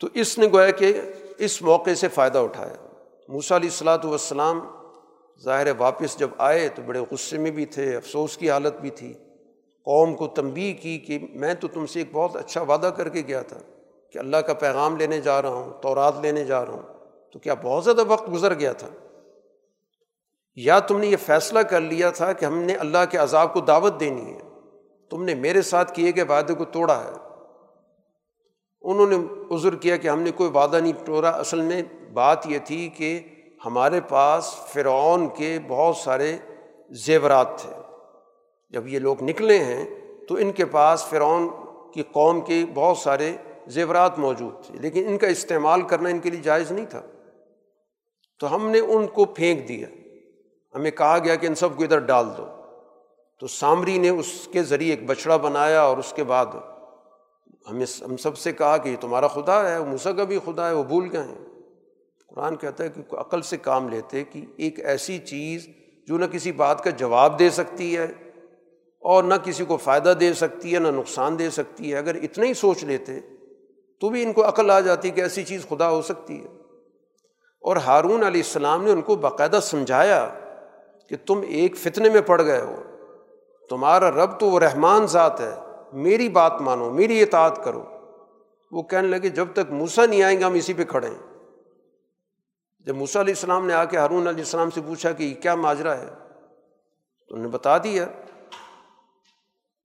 A: تو اس نے گویا کہ اس موقع سے فائدہ اٹھایا۔ موسیٰ علیہ السلاۃ والسلام ظاہر واپس جب آئے تو بڑے غصے میں بھی تھے، افسوس کی حالت بھی تھی۔ قوم کو تنبی کی کہ میں تو تم سے ایک بہت اچھا وعدہ کر کے گیا تھا کہ اللہ کا پیغام لینے جا رہا ہوں، تورات لینے جا رہا ہوں۔ تو کیا بہت زیادہ وقت گزر گیا تھا؟ یا تم نے یہ فیصلہ کر لیا تھا کہ ہم نے اللہ کے عذاب کو دعوت دینی ہے؟ تم نے میرے ساتھ کیے گئے وعدے کو توڑا ہے۔ انہوں نے عذر کیا کہ ہم نے کوئی وعدہ نہیں توڑا اصل میں بات یہ تھی کہ ہمارے پاس فرعون کے بہت سارے زیورات تھے۔ جب یہ لوگ نکلے ہیں تو ان کے پاس فرعون کی قوم کے بہت سارے زیورات موجود تھے، لیکن ان کا استعمال کرنا ان کے لیے جائز نہیں تھا۔ تو ہم نے ان کو پھینک دیا۔ ہمیں کہا گیا کہ ان سب کو ادھر ڈال دو۔ تو سامری نے اس کے ذریعے ایک بچڑا بنایا اور اس کے بعد ہمیں ہم سب سے کہا کہ یہ تمہارا خدا ہے، وہ موسا کا بھی خدا ہے، وہ بھول گئے ہیں۔ قرآن کہتا ہے کہ عقل سے کام لیتے کہ ایک ایسی چیز جو نہ کسی بات کا جواب دے سکتی ہے اور نہ کسی کو فائدہ دے سکتی ہے، نہ نقصان دے سکتی ہے۔ اگر اتنا ہی سوچ لیتے تو بھی ان کو عقل آ جاتی کہ ایسی چیز خدا ہو سکتی ہے۔ اور ہارون علیہ السلام نے ان کو باقاعدہ سمجھایا کہ تم ایک فتنے میں پڑ گئے ہو۔ تمہارا رب تو وہ رحمان ذات ہے۔ میری بات مانو، میری اطاعت کرو۔ وہ کہنے لگے، جب تک موسا نہیں آئیں گے، ہم اسی پہ کھڑے ہیں۔ جب موسا علیہ السلام نے آ کے ہارون علیہ السلام سے پوچھا کہ یہ کیا ماجرا ہے، تو انہوں نے بتا دیا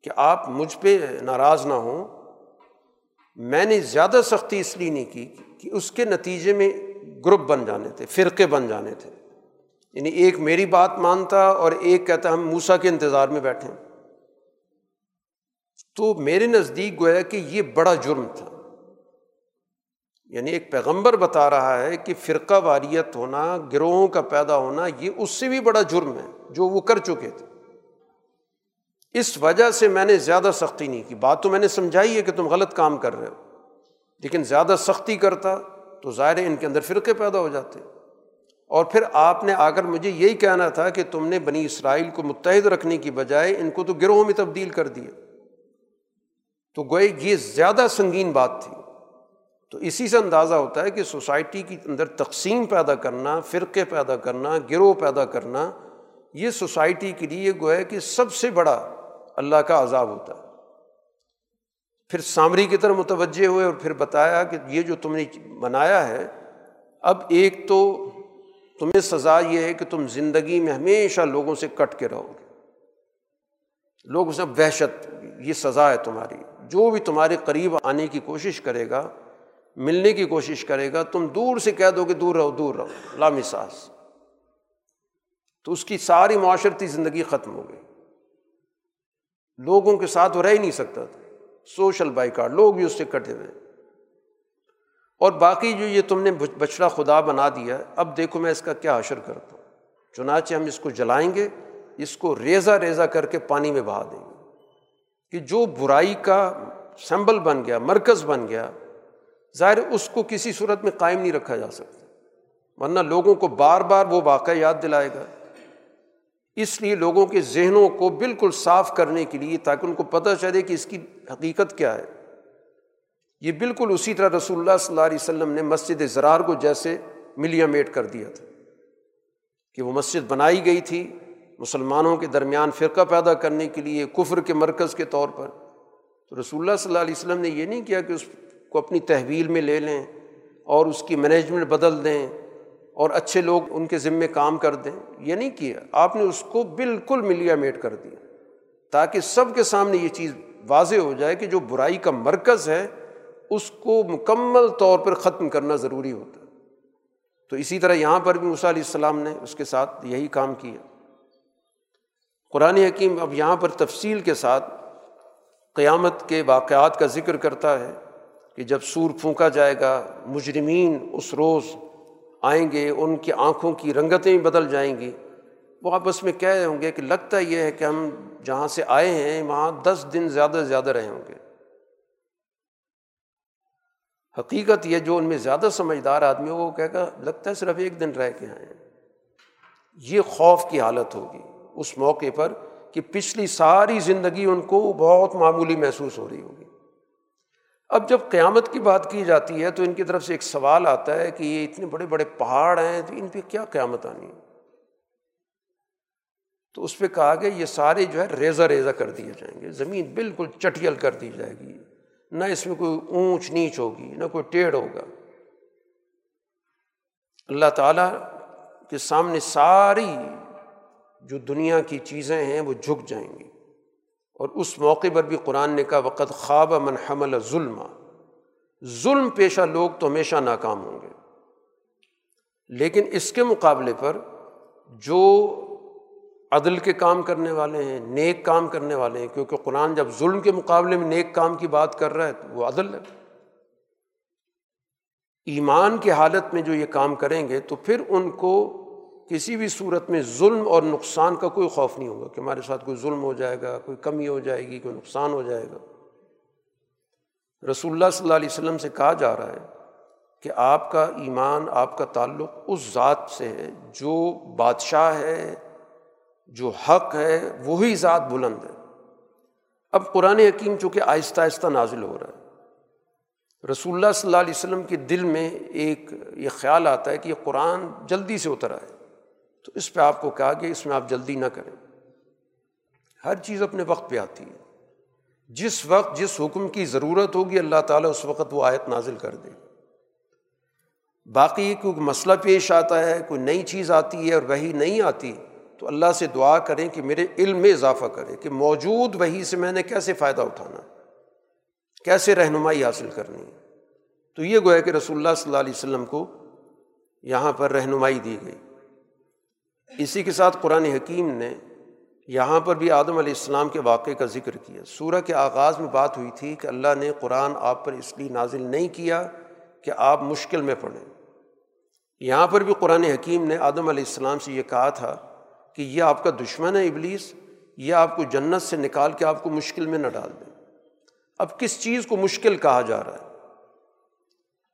A: کہ آپ مجھ پہ ناراض نہ ہوں، میں نے زیادہ سختی اس لیے نہیں کی کہ اس کے نتیجے میں گروپ بن جانے تھے، فرقے بن جانے تھے۔ یعنی ایک میری بات مانتا اور ایک کہتا ہم موسا کے انتظار میں بیٹھے۔ تو میرے نزدیک گویا کہ یہ بڑا جرم تھا۔ یعنی ایک پیغمبر بتا رہا ہے کہ فرقہ واریت ہونا، گروہوں کا پیدا ہونا، یہ اس سے بھی بڑا جرم ہے جو وہ کر چکے تھے۔ اس وجہ سے میں نے زیادہ سختی نہیں کی۔ بات تو میں نے سمجھائی ہے کہ تم غلط کام کر رہے ہو، لیکن زیادہ سختی کرتا تو ظاہر ان کے اندر فرقے پیدا ہو جاتے۔ اور پھر آپ نے آ کر مجھے یہی کہنا تھا کہ تم نے بنی اسرائیل کو متحد رکھنے کی بجائے ان کو تو گروہوں میں تبدیل کر دیا۔ تو گوئے یہ زیادہ سنگین بات تھی۔ تو اسی سے اندازہ ہوتا ہے کہ سوسائٹی کے اندر تقسیم پیدا کرنا، فرقے پیدا کرنا، گروہ پیدا کرنا، یہ سوسائٹی کے لیے گویا کہ سب سے بڑا اللہ کا عذاب ہوتا ہے۔ پھر سامری کی طرف متوجہ ہوئے اور پھر بتایا کہ یہ جو تم نے بنایا ہے، اب ایک تو تمہیں سزا یہ ہے کہ تم زندگی میں ہمیشہ لوگوں سے کٹ کے رہو۔ گے لوگ سب وحشت، یہ سزا ہے تمہاری۔ جو بھی تمہارے قریب آنے کی کوشش کرے گا ملنے کی کوشش کرے گا، تم دور سے کہہ دو کہ دور رہو دور رہو لامساس تو اس کی ساری معاشرتی زندگی ختم ہو گئی۔ لوگوں کے ساتھ وہ رہ ہی نہیں سکتا تھا۔ سوشل بائی کارڈ لوگ بھی اس سے کٹے ہوئے۔ اور باقی جو یہ تم نے بچڑا خدا بنا دیا، اب دیکھو میں اس کا کیا اشر کرتا ہوں۔ چنانچہ ہم اس کو جلائیں گے، اس کو ریزا ریزا کر کے پانی میں بہا دیں گے۔ کہ جو برائی کا سمبل بن گیا، مرکز بن گیا ظاہر اس کو کسی صورت میں قائم نہیں رکھا جا سکتا۔ ورنہ لوگوں کو بار بار وہ واقعہ یاد دلائے گا۔ اس لیے لوگوں کے ذہنوں کو بالکل صاف کرنے کے لیے تاکہ ان کو پتہ چلے کہ اس کی حقیقت کیا ہے۔ یہ بالکل اسی طرح رسول اللہ صلی اللہ علیہ وسلم نے مسجد زرار کو جیسے ملیا میٹ کر دیا تھا کہ وہ مسجد بنائی گئی تھی مسلمانوں کے درمیان فرقہ پیدا کرنے کے لیے، کفر کے مرکز کے طور پر۔ تو رسول اللہ صلی اللہ علیہ وسلم نے یہ نہیں کیا کہ اس کو اپنی تحویل میں لے لیں اور اس کی مینجمنٹ بدل دیں اور اچھے لوگ ان کے ذمے کام کر دیں۔ یہ نہیں کیا، آپ نے اس کو بالکل ملیا میٹ کر دیا تاکہ سب کے سامنے یہ چیز واضح ہو جائے کہ جو برائی کا مرکز ہے، اس کو مکمل طور پر ختم کرنا ضروری ہوتا۔ ہے تو اسی طرح یہاں پر بھی موسیٰ علیہ السلام نے اس کے ساتھ یہی کام کیا۔ قرآن حکیم اب یہاں پر تفصیل کے ساتھ قیامت کے واقعات کا ذکر کرتا ہے۔ کہ جب سور پھونکا جائے گا، مجرمین اس روز آئیں گے، ان کی آنکھوں کی رنگتیں بدل جائیں گی۔ وہ آپس میں کہہ رہے ہوں گے کہ لگتا یہ ہے کہ ہم جہاں سے آئے ہیں، وہاں دس دن زیادہ سے زیادہ رہے ہوں گے۔ حقیقت یہ جو ان میں زیادہ سمجھدار آدمی ہو وہ کہہ گا، لگتا ہے صرف ایک دن رہ کے آئے ہیں۔ یہ خوف کی حالت ہوگی اس موقع پر کہ پچھلی ساری زندگی ان کو بہت معمولی محسوس ہو رہی ہوگی۔ اب جب قیامت کی بات کی جاتی ہے تو ان کی طرف سے ایک سوال آتا ہے کہ یہ اتنے بڑے بڑے پہاڑ ہیں، تو ان پہ کیا قیامت آنی ہے؟ تو اس پہ کہا گیا، یہ سارے جو ہے ریزہ ریزہ کر دیے جائیں گے، زمین بالکل چٹیل کر دی جائے گی، نہ اس میں کوئی اونچ نیچ ہوگی، نہ کوئی ٹیڑھ ہوگا۔ اللہ تعالیٰ کے سامنے ساری جو دنیا کی چیزیں ہیں وہ جھک جائیں گی۔ اور اس موقع پر بھی قرآن نے کہا وقت خواب من حمل ظلم ظلم پیشہ لوگ تو ہمیشہ ناکام ہوں گے۔ لیکن اس کے مقابلے پر جو عدل کے کام کرنے والے ہیں، نیک کام کرنے والے ہیں، کیونکہ قرآن جب ظلم کے مقابلے میں نیک کام کی بات کر رہا ہے، تو وہ عدل ہے۔ ایمان کی حالت میں جو یہ کام کریں گے، تو پھر ان کو کسی بھی صورت میں ظلم اور نقصان کا کوئی خوف نہیں ہوگا کہ ہمارے ساتھ کوئی ظلم ہو جائے گا، کوئی کمی ہو جائے گی، کوئی نقصان ہو جائے گا۔ رسول اللہ صلی اللہ علیہ وسلم سے کہا جا رہا ہے کہ آپ کا ایمان، آپ کا تعلق اس ذات سے ہے جو بادشاہ ہے، جو حق ہے، وہی ذات بلند ہے۔ اب قرآن حکیم چونکہ آہستہ آہستہ نازل ہو رہا ہے، رسول اللہ صلی اللہ علیہ وسلم کے دل میں ایک یہ خیال آتا ہے کہ یہ قرآن جلدی سے اتر آئے۔ تو اس پہ آپ کو کہا کہ اس میں آپ جلدی نہ کریں۔ ہر چیز اپنے وقت پہ آتی ہے۔ جس وقت، جس حکم کی ضرورت ہوگی، اللہ تعالیٰ اس وقت وہ آیت نازل کر دے۔ باقی کوئی مسئلہ پیش آتا ہے، کوئی نئی چیز آتی ہے اور وہی نہیں آتی، تو اللہ سے دعا کریں کہ میرے علم میں اضافہ کرے کہ موجود وہی سے میں نے کیسے فائدہ اٹھانا، کیسے رہنمائی حاصل کرنی۔ ہے تو یہ گویا کہ رسول اللہ صلی اللہ علیہ وسلم کو یہاں پر رہنمائی دی گئی۔ اسی کے ساتھ قرآن حکیم نے یہاں پر بھی آدم علیہ السلام کے واقعے کا ذکر کیا۔ سورہ کے آغاز میں بات ہوئی تھی کہ اللہ نے قرآن آپ پر اس لیے نازل نہیں کیا کہ آپ مشکل میں پڑھیں یہاں پر بھی قرآن حکیم نے آدم علیہ السلام سے یہ کہا تھا کہ یہ آپ کا دشمن ہے ابلیس، یہ آپ کو جنت سے نکال کے آپ کو مشکل میں نہ ڈال دیں اب کس چیز کو مشکل کہا جا رہا ہے؟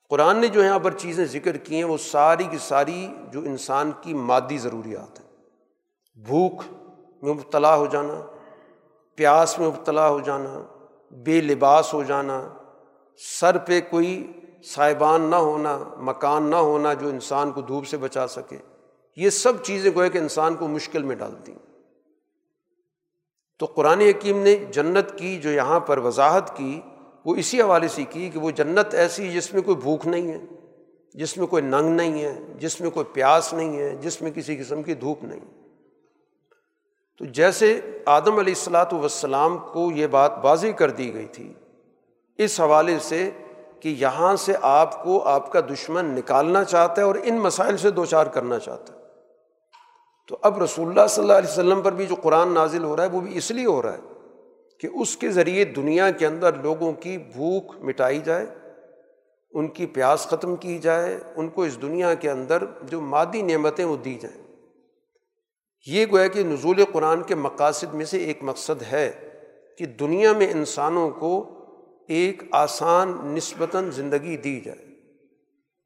A: قرآن نے جو یہاں پر چیزیں ذکر کی ہیں، وہ ساری کی ساری جو انسان کی مادی ضروریات ہیں۔ بھوک میں مبتلا ہو جانا، پیاس میں مبتلا ہو جانا، بے لباس ہو جانا، سر پہ کوئی صاحبان نہ ہونا، مکان نہ ہونا جو انسان کو دھوپ سے بچا سکے۔ یہ سب چیزیں گوئے کہ انسان کو مشکل میں ڈالتی ہیں تو قرآن حکیم نے جنت کی جو یہاں پر وضاحت کی وہ اسی حوالے سے کی کہ وہ جنت ایسی جس میں کوئی بھوک نہیں ہے، جس میں کوئی ننگ نہیں ہے، جس میں کوئی پیاس نہیں ہے، جس میں کسی قسم کی دھوپ نہیں۔ تو جیسے آدم علیہ السلاۃ وسلام کو یہ بات واضح کر دی گئی تھی، اس حوالے سے کہ یہاں سے آپ کو آپ کا دشمن نکالنا چاہتا ہے اور ان مسائل سے دو چار کرنا چاہتا ہے۔ تو اب رسول اللہ صلی اللہ علیہ وسلم پر بھی جو قرآن نازل ہو رہا ہے، وہ بھی اس لیے ہو رہا ہے۔ کہ اس کے ذریعے دنیا کے اندر لوگوں کی بھوک مٹائی جائے، ان کی پیاس ختم کی جائے، ان کو اس دنیا کے اندر جو مادی نعمتیں وہ دی جائیں۔ یہ گویا کہ نزول قرآن کے مقاصد میں سے ایک مقصد ہے کہ دنیا میں انسانوں کو ایک آسان نسبتاً زندگی دی جائے،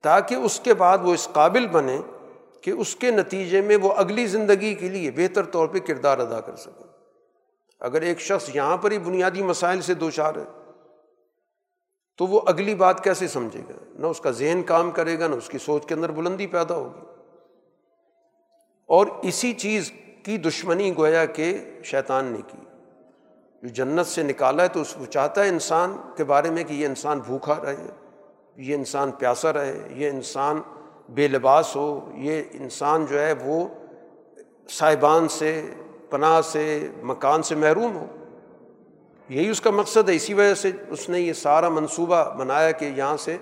A: تاکہ اس کے بعد وہ اس قابل بنے کہ اس کے نتیجے میں وہ اگلی زندگی کے لیے بہتر طور پہ کردار ادا کر سکے اگر ایک شخص یہاں پر ہی بنیادی مسائل سے دو چار ہے، تو وہ اگلی بات کیسے سمجھے گا؟ نہ اس کا ذہن کام کرے گا، نہ اس کی سوچ کے اندر بلندی پیدا ہوگی۔ اور اسی چیز کی دشمنی گویا کہ شیطان نے کی۔ جو جنت سے نکالا ہے تو اس کو چاہتا ہے انسان کے بارے میں کہ یہ انسان بھوکھا رہے، یہ انسان پیاسا رہے، یہ انسان بے لباس ہو، یہ انسان جو ہے وہ صاحبان سے پناہ سے، مکان سے محروم ہو۔ یہی اس کا مقصد ہے، اسی وجہ سے اس نے یہ سارا منصوبہ بنایا کہ یہاں سے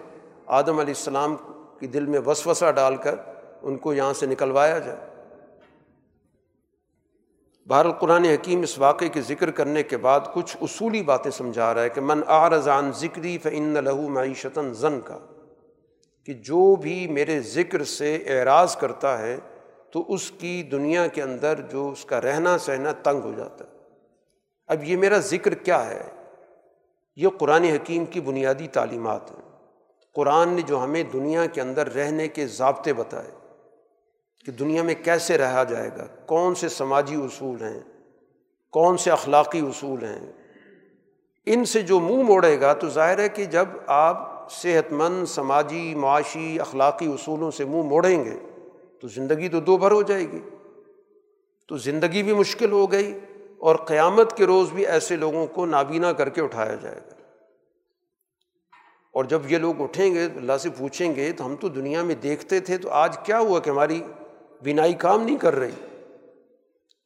A: آدم علیہ السلام کی دل میں وسوسہ ڈال کر ان کو یہاں سے نکلوایا جائے۔ بہر القرآن حکیم اس واقعے کے ذکر کرنے کے بعد کچھ اصولی باتیں سمجھا رہا ہے کہ من آرزان ذکری فن لہو معیشتاً زن کا، کہ جو بھی میرے ذکر سے اعراض کرتا ہے تو اس کی دنیا کے اندر جو اس کا رہنا سہنا تنگ ہو جاتا ہے۔ اب یہ میرا ذکر کیا ہے؟ یہ قرآن حکیم کی بنیادی تعلیمات ہیں۔ قرآن نے جو ہمیں دنیا کے اندر رہنے کے ضابطے بتائے کہ دنیا میں کیسے رہا جائے گا، کون سے سماجی اصول ہیں، کون سے اخلاقی اصول ہیں، ان سے جو منہ موڑے گا تو ظاہر ہے کہ جب آپ صحت مند، سماجی، معاشی، اخلاقی اصولوں سے منہ موڑیں گے تو زندگی تو دو بھر ہو جائے گی۔ تو زندگی بھی مشکل ہو گئی اور قیامت کے روز بھی ایسے لوگوں کو نابینا کر کے اٹھایا جائے گا۔ اور جب یہ لوگ اٹھیں گے، اللہ سے پوچھیں گے، تو ہم تو دنیا میں دیکھتے تھے، تو آج کیا ہوا کہ ہماری بینائی کام نہیں کر رہی؟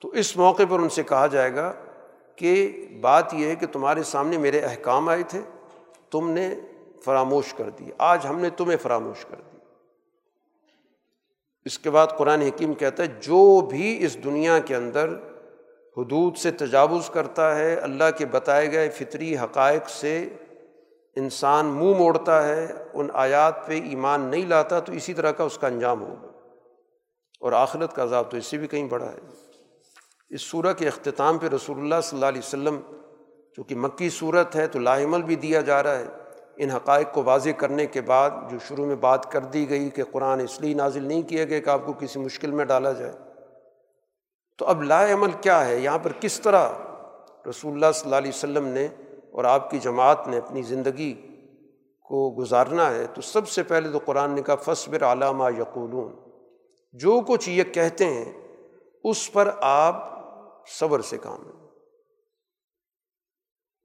A: تو اس موقع پر ان سے کہا جائے گا کہ بات یہ ہے کہ تمہارے سامنے میرے احکام آئے تھے، تم نے فراموش کر دی آج ہم نے تمہیں فراموش کر دی اس کے بعد قرآن حکیم کہتا ہے، جو بھی اس دنیا کے اندر حدود سے تجاوز کرتا ہے، اللہ کے بتائے گئے فطری حقائق سے انسان منہ مو موڑتا ہے، ان آیات پہ ایمان نہیں لاتا، تو اسی طرح کا اس کا انجام ہوگا۔ اور آخرت کا عذاب تو اس سے بھی کہیں بڑا ہے۔ اس صورت کے اختتام پہ رسول اللہ صلی اللہ علیہ وسلم، چونکہ مکی صورت ہے، تو لاہمل بھی دیا جا رہا ہے۔ ان حقائق کو واضح کرنے کے بعد جو شروع میں بات کر دی گئی کہ قرآن اس لیے نازل نہیں کیا گیا کہ آپ کو کسی مشکل میں ڈالا جائے۔ تو اب لا عمل کیا ہے؟ یہاں پر کس طرح رسول اللہ صلی اللہ علیہ وسلم نے اور آپ کی جماعت نے اپنی زندگی کو گزارنا ہے تو سب سے پہلے تو قرآن نے کہا فصبر علامہ یقولون جو کچھ یہ کہتے ہیں، اس پر آپ صبر سے کام لیں۔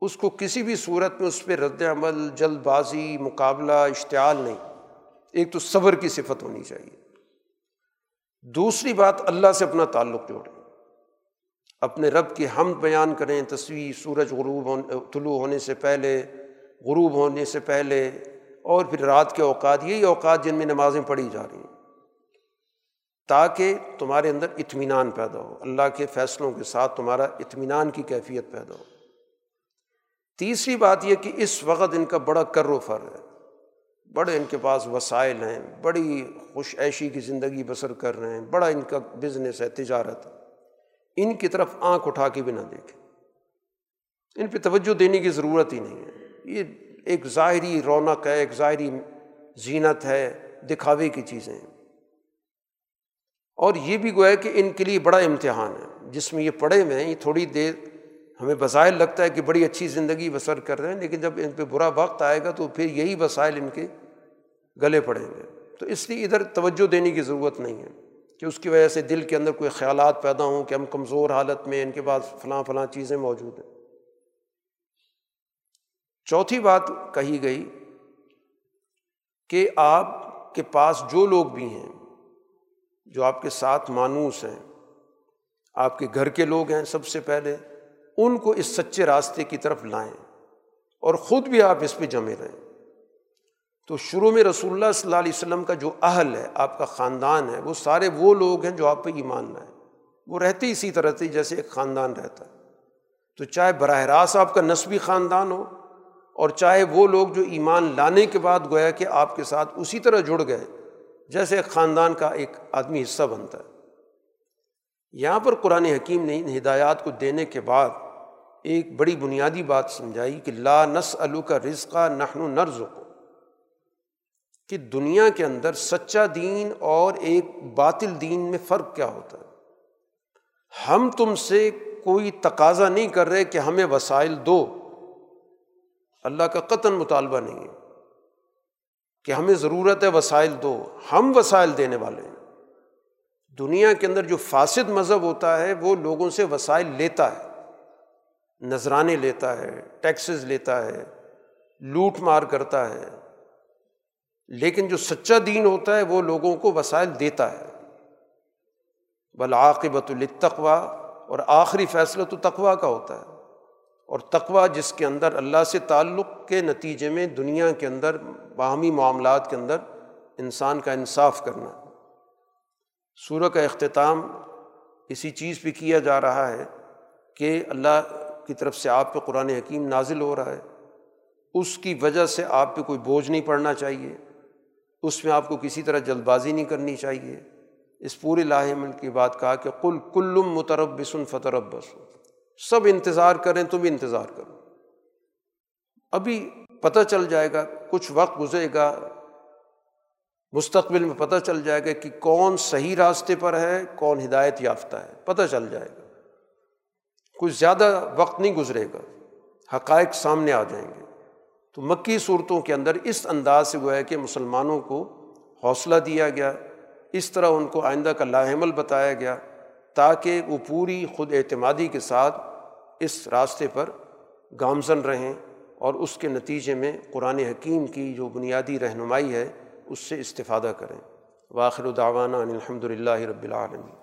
A: اس کو کسی بھی صورت میں اس پہ رد عمل جلد بازی مقابلہ، اشتعال نہیں۔ ایک تو صبر کی صفت ہونی چاہیے۔ دوسری بات، اللہ سے اپنا تعلق جوڑیں۔ اپنے رب کی ہم بیان کریں، تصویر، سورج غروب طلوع ہونے سے پہلے، غروب ہونے سے پہلے، اور پھر رات کے اوقات۔ یہی اوقات جن میں نمازیں پڑھی جا رہی ہیں۔ تاکہ تمہارے اندر اطمینان پیدا ہو۔ اللہ کے فیصلوں کے ساتھ تمہارا اطمینان کی کیفیت پیدا ہو۔ تیسری بات یہ کہ اس وقت ان کا بڑا کر و فر ہے۔ بڑے ان کے پاس وسائل ہیں، بڑی خوش عیشی کی زندگی بسر کر رہے ہیں، بڑا ان کا بزنس ہے، تجارت۔ ان کی طرف آنکھ اٹھا کے بھی نہ دیکھیں۔ ان پہ توجہ دینے کی ضرورت ہی نہیں ہے۔ یہ ایک ظاہری رونق ہے، ایک ظاہری زینت ہے، دکھاوے کی چیزیں ہیں۔ اور یہ بھی گویا کہ ان کے لیے بڑا امتحان ہے۔ جس میں یہ پڑھے ہوئے ہیں، یہ تھوڑی دیر ہمیں وسائل لگتا ہے کہ بڑی اچھی زندگی بسر کر رہے ہیں، لیکن جب ان پہ برا وقت آئے گا تو پھر یہی وسائل ان کے گلے پڑیں گے تو اس لیے ادھر توجہ دینے کی ضرورت نہیں ہے کہ اس کی وجہ سے دل کے اندر کوئی خیالات پیدا ہوں کہ ہم کمزور حالت میں ان کے پاس فلاں فلاں چیزیں موجود ہیں۔ چوتھی بات کہی گئی کہ آپ کے پاس جو لوگ بھی ہیں، جو آپ کے ساتھ مانوس ہیں، آپ کے گھر کے لوگ ہیں سب سے پہلے ان کو اس سچے راستے کی طرف لائیں اور خود بھی آپ اس پہ جمے رہیں۔ تو شروع میں رسول اللہ صلی اللہ علیہ وسلم کا جو اہل ہے، آپ کا خاندان ہے، وہ سارے وہ لوگ ہیں جو آپ پہ ایمان لائیں۔ وہ رہتے اسی طرح سے جیسے ایک خاندان رہتا ہے۔ تو چاہے براہ راست آپ کا نسبی خاندان ہو اور چاہے وہ لوگ جو ایمان لانے کے بعد گویا کہ آپ کے ساتھ اسی طرح جڑ گئے، جیسے ایک خاندان کا ایک آدمی حصہ بنتا ہے۔ یہاں پر قرآن حکیم نے ان ہدایات کو دینے کے بعد ایک بڑی بنیادی بات سمجھائی کہ لا نس الو کا رزقہ نہن و نرز کو کہ دنیا کے اندر سچا دین اور ایک باطل دین میں فرق کیا ہوتا ہے؟ ہم تم سے کوئی تقاضا نہیں کر رہے کہ ہمیں وسائل دو۔ اللہ کا قطن مطالبہ نہیں ہے کہ ہمیں ضرورت ہے وسائل دو، ہم وسائل دینے والے ہیں۔ دنیا کے اندر جو فاسد مذہب ہوتا ہے وہ لوگوں سے وسائل لیتا ہے۔ نذرانے لیتا ہے، ٹیکسز لیتا ہے، لوٹ مار کرتا ہے۔ لیکن جو سچا دین ہوتا ہے، وہ لوگوں کو وسائل دیتا ہے۔ بلعاقبۃ التقوا اور آخری فیصلہ تو تقوا کا ہوتا ہے۔ اور تقوا جس کے اندر اللہ سے تعلق کے نتیجے میں دنیا کے اندر، باہمی معاملات کے اندر انسان کا انصاف کرنا۔ سورہ کا اختتام اسی چیز پہ کیا جا رہا ہے کہ اللہ کی طرف سے آپ پہ قرآن حکیم نازل ہو رہا ہے۔ اس کی وجہ سے آپ پہ کوئی بوجھ نہیں پڑنا چاہیے۔ اس میں آپ کو کسی طرح جلد بازی نہیں کرنی چاہیے۔ اس پوری لاہم کی بات کہا کہ کل کلم مترب بسن فترب بس سب انتظار کریں تم انتظار کرو۔ ابھی پتہ چل جائے گا، کچھ وقت گزرے گا۔ مستقبل میں پتہ چل جائے گا کہ کون صحیح راستے پر ہے، کون ہدایت یافتہ ہے۔ پتہ چل جائے گا۔ کچھ زیادہ وقت نہیں گزرے گا۔ حقائق سامنے آ جائیں گے۔ تو مکی صورتوں کے اندر اس انداز سے وہ ہے کہ مسلمانوں کو حوصلہ دیا گیا۔ اس طرح ان کو آئندہ کا لاحمل بتایا گیا تاکہ وہ پوری خود اعتمادی کے ساتھ اس راستے پر گامزن رہیں اور اس کے نتیجے میں قرآن حکیم کی جو بنیادی رہنمائی ہے اس سے استفادہ کریں۔ واخر ان الحمد للہ رب العالمین۔